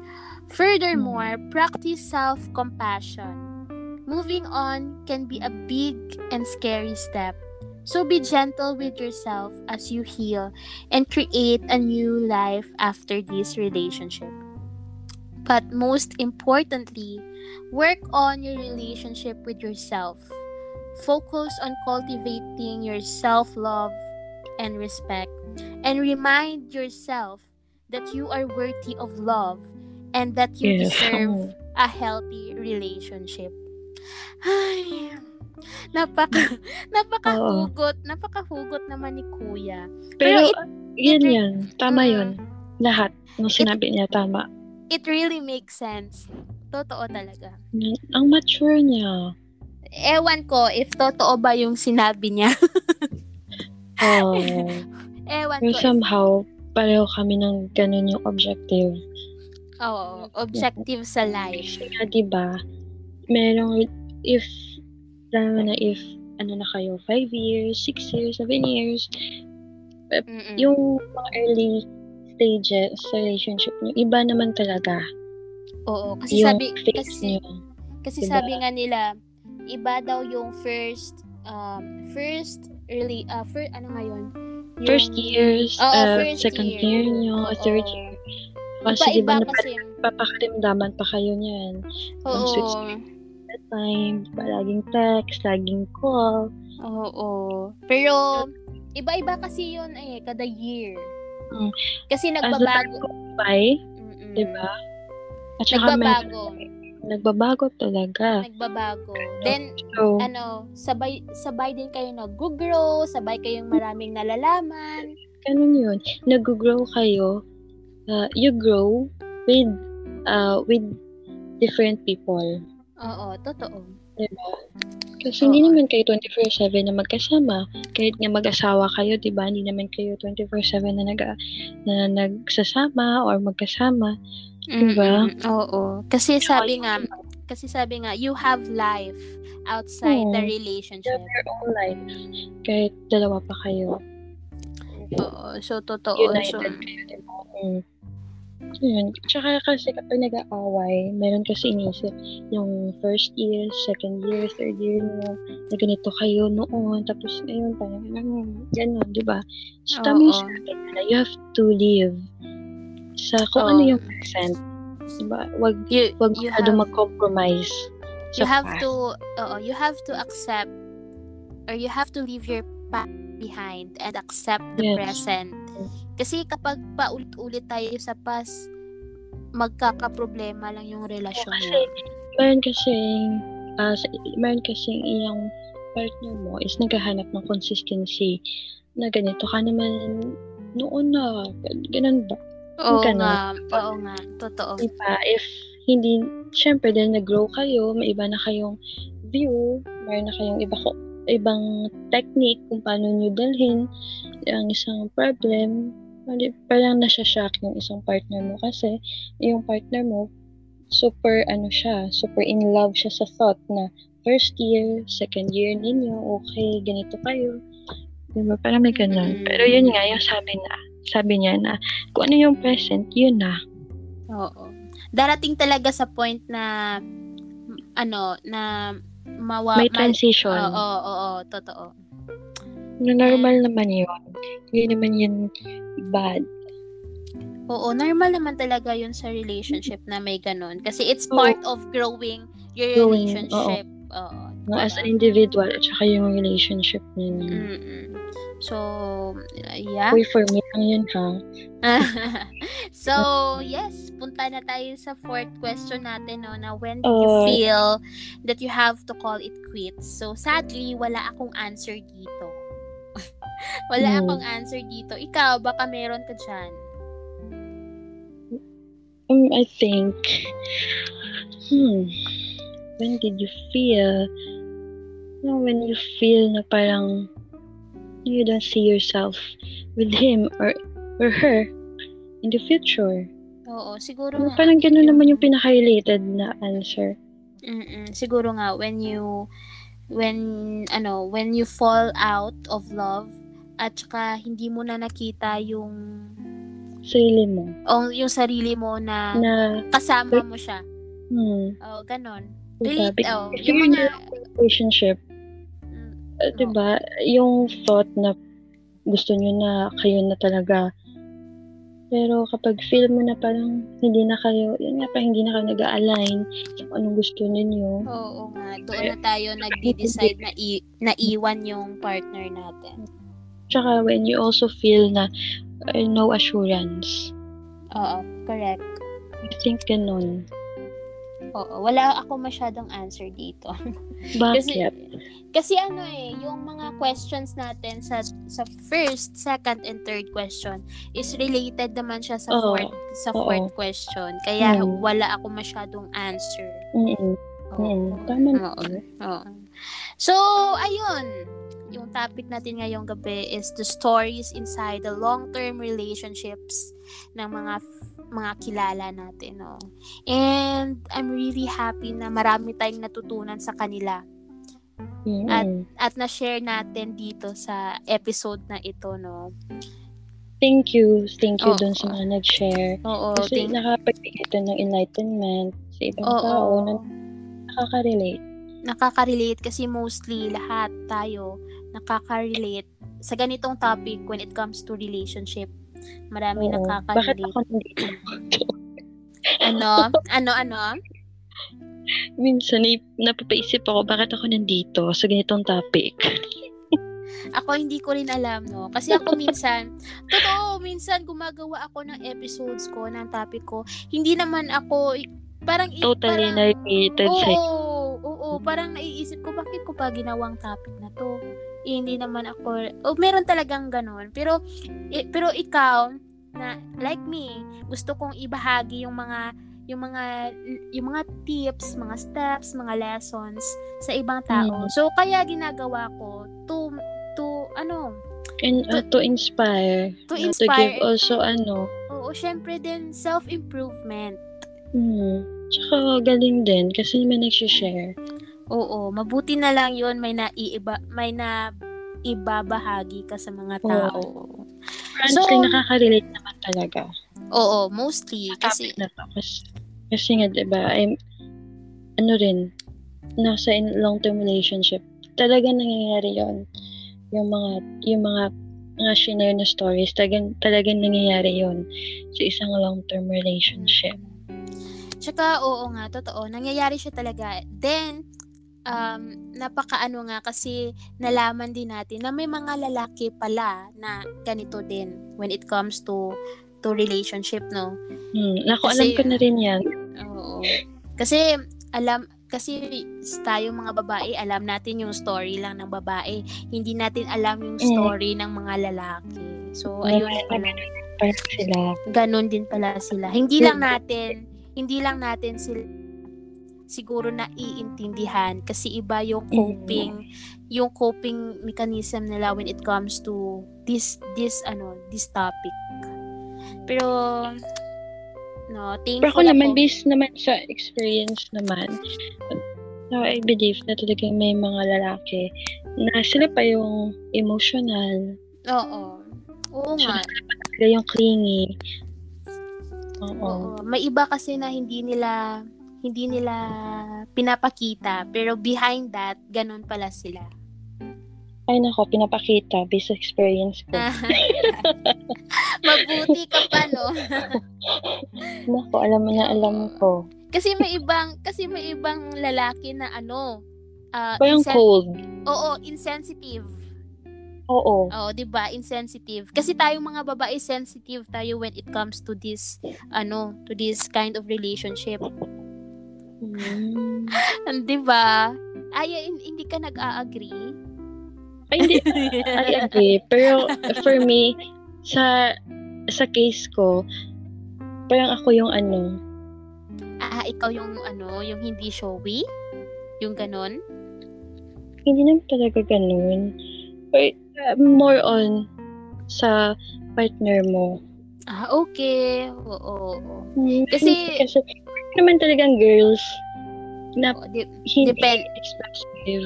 Furthermore, practice self compassion. Moving on can be a big and scary step. So be gentle with yourself as you heal and create a new life after this relationship. But most importantly, work on your relationship with yourself. Focus on cultivating your self love and respect, and remind yourself that you are worthy of love and that you Yes. deserve a healthy relationship. Napaka, napakahugot, napakahugot naman ni Kuya. Pero, it- yan it- yan. Tama Mm. yun. Lahat ng sinabi niya, tama. It really makes sense. Totoo talaga. Yan. Ang mature niya. Ewan ko if totoo ba yung sinabi niya. Oh. Ewan Pero ko. somehow, pareho kami ng ganun yung objective. Oo, objective sa life. Kasi nga, di ba, merong, if, lalo na if, ano na kayo, 5 years, 6 years, 7 years, Mm-mm. yung mga early stages sa relationship niyo, iba naman talaga. Oo, kasi yung sabi kasi niyo. kasi diba? sabi nga nila iba daw yung first um first early uh fir, ano ngayon? Yung, First years, Oo, uh, first second year. year niyo, Oo. third year. Kasi di Iba-iba ba, kasi. napapakarimdaman pa kayo niyan. Oo. switch That time, diba, laging text, laging call. Oo. Pero iba-iba kasi yun eh kada year. Mm. Kasi As the nagbabago. Bye, Mm-mm. di ba? At saka Nagbabago. meron- nagbabago talaga. Nagbabago. Then So, ano, sabay sabay din kayo nag-grow, sabay kayong maraming nalalaman. ganun yun. Nag-grow kayo. Uh, you grow with uh, with different people. Oo, totoo. Diba? Kasi hindi naman kayo 24-7 na magkasama. Kahit nga mag-asawa kayo, di ba? Hindi naman kayo 24-7 na, nag, na nagsasama or magkasama. Diba? Mm-mm. Oo. Kasi sabi nga, kasi sabi nga, you have life outside the Oo. relationship. Your own life. Kahit dalawa pa kayo. Oo. So, totoo. So, United kayo, di ba? Mm. Yun. Tsaka kasi kapag nag-aaway, meron kasi inisip yung first year, second year, third year mo, na ganito kayo noon, tapos ngayon, parang ano, gano'n, di ba? So, tama yung you have to live sa kung Oo. ano yung present. Di ba? Wag, you, wag you have, mag-compromise you have past. to, oo, you have to accept or you have to leave your past behind and accept the Yes. present. Kasi kapag paulit-ulit tayo sa past, magkakaproblema lang yung relasyon Kasi, mo. meron kasing, ah, sa, meron kasing iyang partner mo is naghahanap ng consistency na ganito ka naman noon na, ganun ba? Oo ganun. nga, oo nga, totoo. Diba? If hindi, syempre dahil nag-grow kayo, may iba na kayong view, meron na kayong iba ko, ibang technique kung paano nyo dalhin ang isang problem, Mali- parang nasya-shock yung isang partner mo kasi yung partner mo super ano siya, super in love siya sa thought na first year, second year ninyo, okay, ganito kayo. Diba? Parang may ganun. Mm. Pero yun nga, yung sabi na, sabi niya na, kung ano yung present, yun na. Oo. Darating talaga sa point na ano, na mawa May ma- transition. Oo, oo, oo, totoo. Na normal naman yun. Hindi naman yun bad. Oo, normal naman talaga yun sa relationship na may ganun. Kasi it's Oo. part of growing your Growing, relationship. Oo. No, as an individual at saka yung relationship ninyo. Mm-mm. So, yeah. Uy, for me lang yun ha. so, yes, punta na tayo sa fourth question natin, no, na when do you Oh. feel that you have to call it quits? So, sadly, wala akong answer dito. wala Hmm. akong answer dito. Ikaw, baka meron ka dyan. Um, I think, hmm, when did you feel, no, when you feel na parang you don't see yourself with him or or her in the future. Oo, siguro Ano, nga. parang ganun naman yung pinaka-related na answer. Mm-mm. Siguro nga when you when ano when you fall out of love at saka hindi mo na nakita yung Sarili mo. o yung sarili mo na, Na, kasama mo siya. hmm, Oh, ganon. diba? Relate, oh, If yung mga relationship, Mm, uh, diba, yung thought na gusto nyo na kayo na talaga. Pero kapag feel mo na parang hindi na kayo, yun nga pa, hindi na kayo nag-align kung anong gusto ninyo. Oo nga, doon na tayo nagde-decide na, i- na iwan yung partner natin. Tsaka when you also feel na uh, no assurance. Oo, correct. I think ganun. Oo, wala ako masyadong answer dito. Kasi, Bakit? kasi ano eh, yung mga questions natin sa sa first, second, and third question is related naman siya sa Oo. fourth sa Oo. fourth question. Kaya Mm. wala ako masyadong answer. Mm-mm. Oo. Mm, tama Oo. Oo. So, ayun. Yung topic natin ngayong gabi is the stories inside the long-term relationships ng mga mga kilala natin, no. And I'm really happy na marami tayong natutunan sa kanila Mm-mm. At- at na-share natin dito sa episode na ito, no. thank you. Thank you Oo. dun sa mga nag-share. Oo, Kasi thank- nakapagbigay ito ng enlightenment sa ibang Oo. tao na nakaka-relate. Nakaka-relate kasi mostly lahat tayo nakaka-relate sa ganitong topic when it comes to relationship. Marami Oo. Bakit nakaka-relate. ako nandito? Ano? Ano, ano? Minsan, na- napapaisip ako, bakit ako nandito sa ganitong topic? Ako hindi ko rin alam, no? Kasi ako minsan, totoo, minsan gumagawa ako ng episodes ko, ng topic ko. Hindi naman ako, parang, Totally parang, na-related oo. Oo, parang naiisip ko, bakit ko pa ginawang topic na to? Eh, hindi naman ako, oh, meron talagang ganon. Pero, eh, pero ikaw, na, like me, gusto kong ibahagi yung mga, yung mga, yung mga tips, mga steps, mga lessons sa ibang tao. Mm. So, kaya ginagawa ko to, to, ano, And uh, to inspire. To uh, To inspire. give also, ano, oo, syempre din, self-improvement. hmm, tsaka galing din kasi may nagsishare. Oo, mabuti na lang yun may naiiba, may na ibabahagi ka sa mga Oo. tao. Honestly, So- nakaka-relate naman talaga. Oo, mostly. Kasi, Kasi, na to. Kasi, kasi nga, diba, I'm, ano rin, nasa in long-term relationship, talaga nangyayari yon Yung mga, yung mga, mga shinare na stories, talagang, talagang nangyayari yon sa isang long-term relationship. Tsaka, oo nga, totoo, nangyayari siya talaga. Then, um, napakaano nga kasi nalaman din natin na may mga lalaki pala na ganito din when it comes to to relationship, no? Hmm. Naku, Kasi- alam ko na rin yan. Oo. Kasi alam kasi tayo mga babae, alam natin yung story lang ng babae. Hindi natin alam yung Mm. story ng mga lalaki. So ayun pala. Ganun din pala sila. Hindi lang natin hindi lang natin sila siguro na iintindihan kasi iba yung coping yung coping mechanism nila when it comes to this this ano this topic pero no thankful Pero ako naman, ako. based naman sa experience naman, so I believe na talagang may mga lalaki na sila pa yung emotional, Oo. Oo nga. sila yung clingy. Oo. Oo. May iba kasi na hindi nila hindi nila pinapakita pero behind that ganun pala sila. Ay nako, pinapakita based experience ko. Mabuti ka pa no. Nako, alam mo na alam ko. kasi may ibang kasi may ibang lalaki na ano uh, Parang insen- cold. Oo, insensitive. Oo. Oo, 'di ba? Insensitive. Kasi tayong mga babae sensitive tayo when it comes to this ano, to this kind of relationship. Mm. 'Di ba? Ay, hindi ka nag-a-agree? Ay, hindi. I agree. Pero for me, sa sa case ko, parang ako yung ano, Ah, ikaw yung ano, yung hindi showy? Yung ganon? hindi naman talaga ganun. But, uh, more on sa partner mo. Ah, okay. Oo. oo. Hmm, Kasi- kasi naman talagang girls na di- hindi Depend- expressive.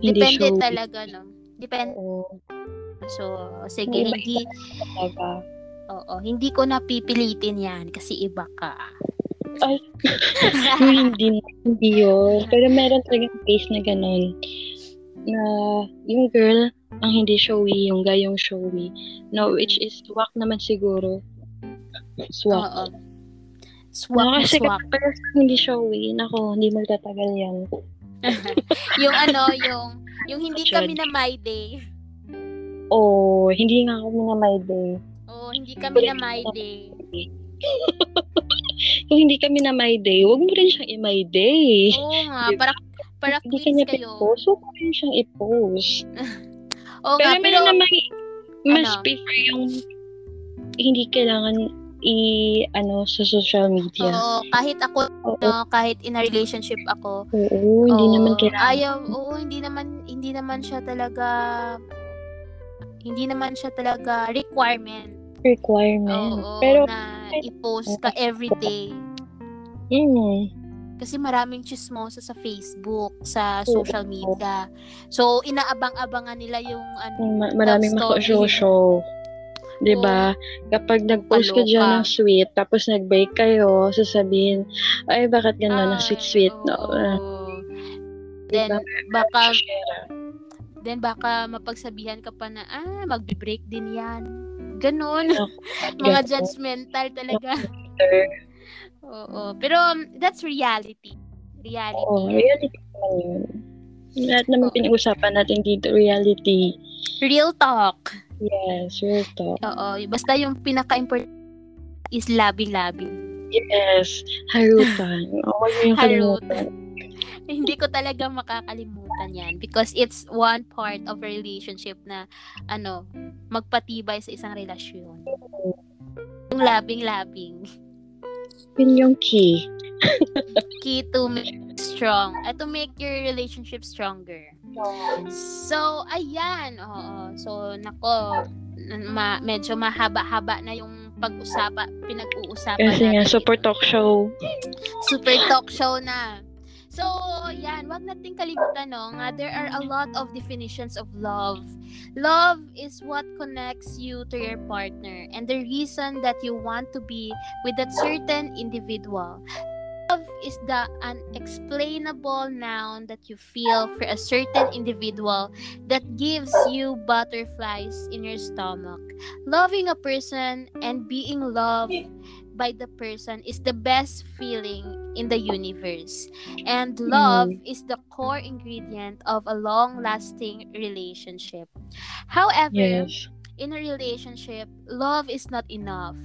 Hindi depende showy. talaga, no? Depende. Oo, So, sige, Iba-iba hindi, talaga. oo, hindi ko napipilitin yan kasi iba ka. Yung hindi, hindi yun. Pero meron talagang case na ganun. Na yung girl, ang hindi showy, yung guy yung showy. No, which is swak naman siguro. Swak. Oo. No, Swak na kasi swak. kapag hindi showy, nako, hindi magtatagal yan. yung ano, yung yung hindi Judge. kami na my day. Oh, hindi nga ako na my day. Oo, hindi kami na my day. Kung hindi kami na my day, wag mo rin siyang i-my day. Oo nga, Diba? para para Hindi queens kanya kayo. i-post, wag mo rin siyang i-post. Oo pero nga, pero meron naman, mas ano? prefer yung hindi kailangan i ano sa social media. oo, kahit ako Oo, no, kahit in a relationship ako, oo, hindi oo, naman kailangan. Ayaw, oo, hindi naman hindi naman siya talaga hindi naman siya talaga requirement. requirement. Oo, Pero, na i-post ka everyday. mm, Kasi maraming chismosa sa Facebook, sa social media. So, inaabang-abangan nila yung ano, ma- maraming mako-show. 'Di ba? Kapag nag-post ka Kaloka. ng sweet, tapos nag-break kayo, sasabihin, ay, bakit gano'n, ang sweet-sweet, no? Ah, Then, diba? baka, then baka mapagsabihan ka pa na, ah, magbe-break din yan. Ganon. Ako, Mga ganun. judgmental talaga. Oo. Pero, um, that's reality. Reality. Oo, reality naman yun. Lahat naman Oo. pinag-usapan natin dito, reality. Real talk. Yes, real talk. Oo. Basta yung pinaka-important is labi-labi. Yes, harutan. Oo, mo yung Harutan. Hindi ko talaga makakalimutan yan because it's one part of a relationship na ano, magpatibay sa isang relasyon. Yung labing-labing. Yun yung key. Key to make strong. Uh, to make your relationship stronger. So, ayan. Oo. So, nako, ma- medyo mahaba-haba na yung pag-usapa, pinag-uusapan Kasi nga, natin super dito. talk show. super talk show na. So, yan, wag nating kalimutan, no, nga there are a lot of definitions of love. Love is what connects you to your partner and the reason that you want to be with that certain individual. Love is the unexplainable noun that you feel for a certain individual that gives you butterflies in your stomach. Loving a person and being loved by the person is the best feeling in the universe. And love is the core ingredient of a long lasting relationship. However, Yes. In a relationship, love is not enough.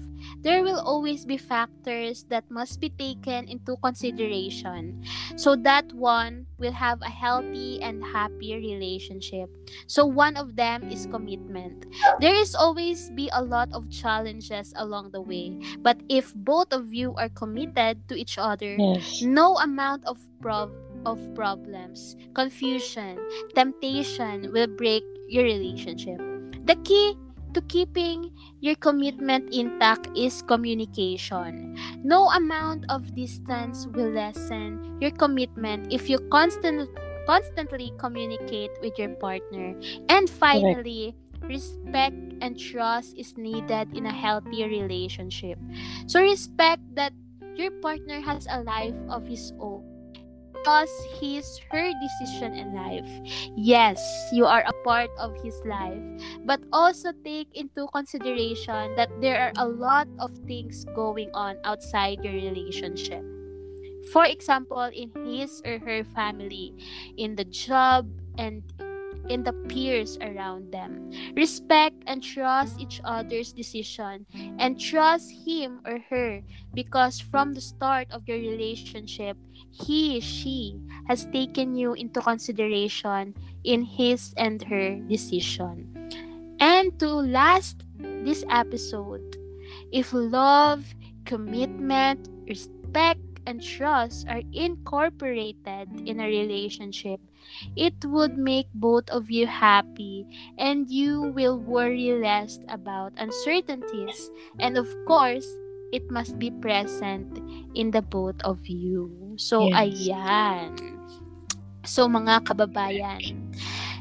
There will always be factors that must be taken into consideration so that one will have a healthy and happy relationship. So one of them is commitment. There is always be a lot of challenges along the way, but if both of you are committed to each other, Yes. no amount of prob of problems, confusion, temptation will break your relationship. The key to keeping your commitment intact is communication. No amount of distance will lessen your commitment if you constant, constantly communicate with your partner. And finally, respect and trust is needed in a healthy relationship. So respect that your partner has a life of his own because his her decision in life. Yes you are a part of his life. But also take into consideration that there are a lot of things going on outside your relationship. For example, in his or her family, in the job, and in the peers around them. Respect and trust each other's decision and trust him or her because from the start of your relationship, he, she has taken you into consideration in his and her decision. And to last this episode, if love, commitment, respect, and trust are incorporated in a relationship, it would make both of you happy and you will worry less about uncertainties. And of course, it must be present in the both of you. So, yes. ayan. So, mga kababayan,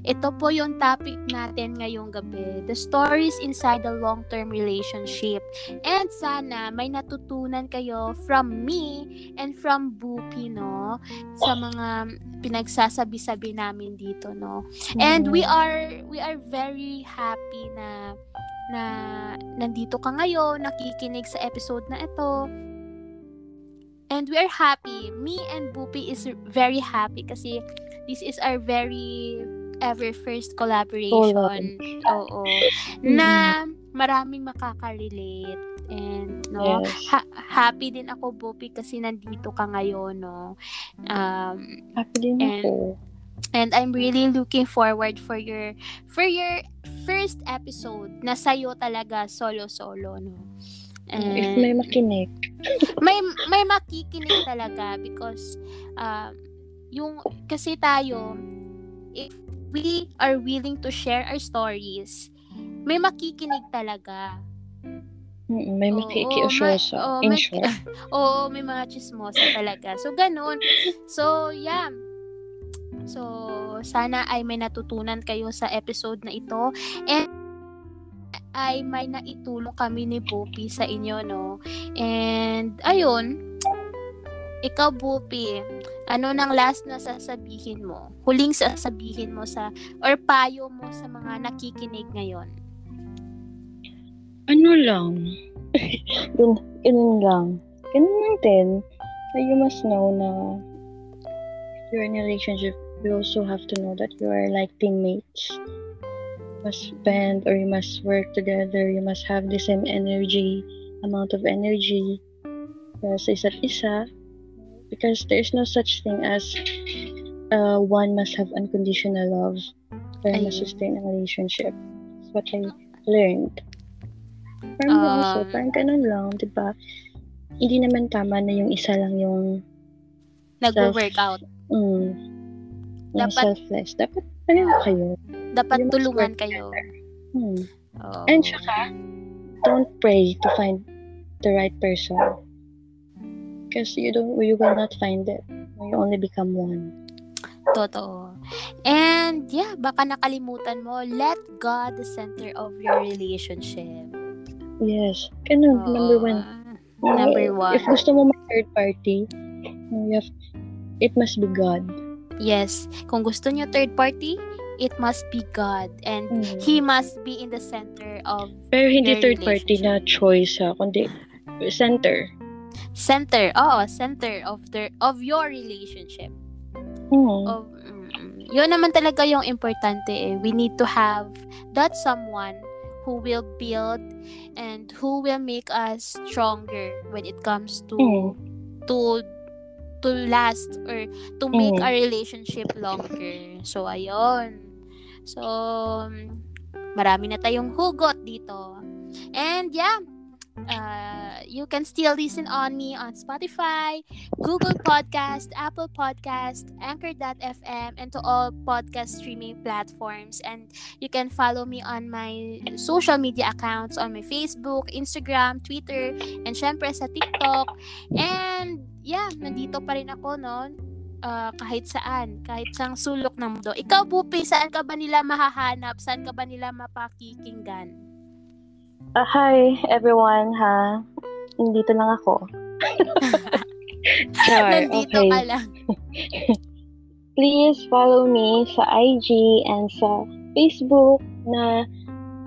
ito po yung topic natin ngayong gabi. The stories inside a long-term relationship. And sana may natutunan kayo from me and from Bupi, no? Sa mga pinagsasabi-sabi namin dito, no? And we are we are very happy na na nandito ka ngayon, nakikinig sa episode na ito. And we are happy. Me and Bupi is very happy kasi this is our very ever first collaboration. Oo. Mm-hmm. Na maraming makaka-relate and no yes. ha- happy din ako Bupi kasi nandito ka ngayon no um happy din and, ako and I'm really looking forward for your for your first episode na sa'yo talaga solo solo no and if may makinig may may makikinig talaga because um uh, yung kasi tayo if we are willing to share our stories, may makikinig talaga. Mm, may makikiusyosa. Oh, in may, short. Oo, may mga chismosa talaga. So, ganun. So, yeah. So, sana ay may natutunan kayo sa episode na ito. And ay may naitulong kami ni Poppy sa inyo, no? And, ayun, ikaw, Bupi, ano nang last na sasabihin mo? Huling sasabihin mo sa, or payo mo sa mga nakikinig ngayon? Ano lang? Yun, yun lang. Ganun lang din. So you must know na if you're in a relationship, you also have to know that you are like teammates. You must spend or you must work together. You must have the same energy, amount of energy. Para sa isa't isa, because there's no such thing as uh, one must have unconditional love para ma-sustain ang relationship. That's what I learned. Parang um, also, parang ganun lang, di ba? Hindi naman tama na yung isa lang yung nag-workout. Mm, yung dapat, selfless. Dapat, pareho kayo. Dapat you tulungan kayo. Hmm. Oh. And saka, don't pray to find the right person because you don't you will not find it. You only become one. Totoo. And yeah baka nakalimutan mo let God the center of your relationship. Yes. Ganun oh, number one. Number one. if gusto mo may third party you have it must be God. Yes. Kung gusto niyo third party it must be God. And mm. He must be in the center of Pero hindi third party na choice ha, kundi center center oh center of the of your relationship mm. of mm, yun naman talaga yung importante eh. we need to have that someone who will build and who will make us stronger when it comes to mm. to to last or to make mm. our relationship longer so ayun so marami na tayong hugot dito and yeah uh, you can still listen on me on Spotify, Google Podcast, Apple Podcast, Anchor.fm, and to all podcast streaming platforms. And you can follow me on my social media accounts on my Facebook, Instagram, Twitter, and syempre sa TikTok. And yeah, nandito pa rin ako, no? Uh, kahit saan, kahit sang sulok ng mundo. Ikaw, Bupi, saan ka ba nila mahahanap? Saan ka ba nila mapakikinggan? Uh, hi, everyone, ha? Nandito lang ako. Char, Nandito okay. ka lang. Please follow me sa IG and sa Facebook na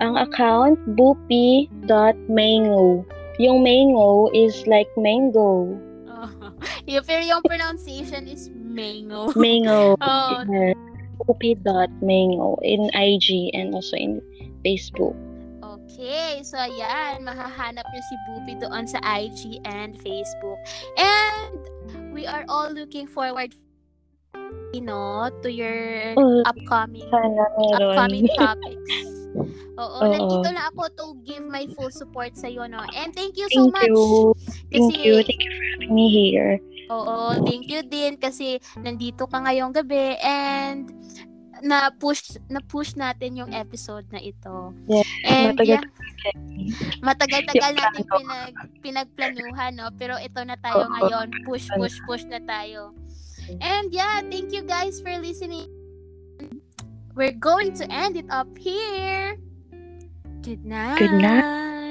ang account bupi.mango. Yung mango is like mango. Oh, Yeah, pero yung pronunciation is mango. Mango. Oh. Mango in IG and also in Facebook. Okay, so ayan, mahahanap nyo si Boopy doon sa IG and Facebook. And we are all looking forward you know, to your Oh, upcoming upcoming topics. Oo, Oo. nandito na ako to give my full support sa iyo, no? And thank you so Thank much. you. Thank Kasi- you. Thank you for having me here. Oo, thank you din kasi nandito ka ngayong gabi and na push na push natin yung episode na ito. Yes, And matagal yeah, matagal-tagal natin pinag pinagplanuhan, no? Pero ito na tayo Oo. ngayon. Push, push, push na tayo. And yeah, thank you guys for listening. We're going to end it up here. Good night. Good night.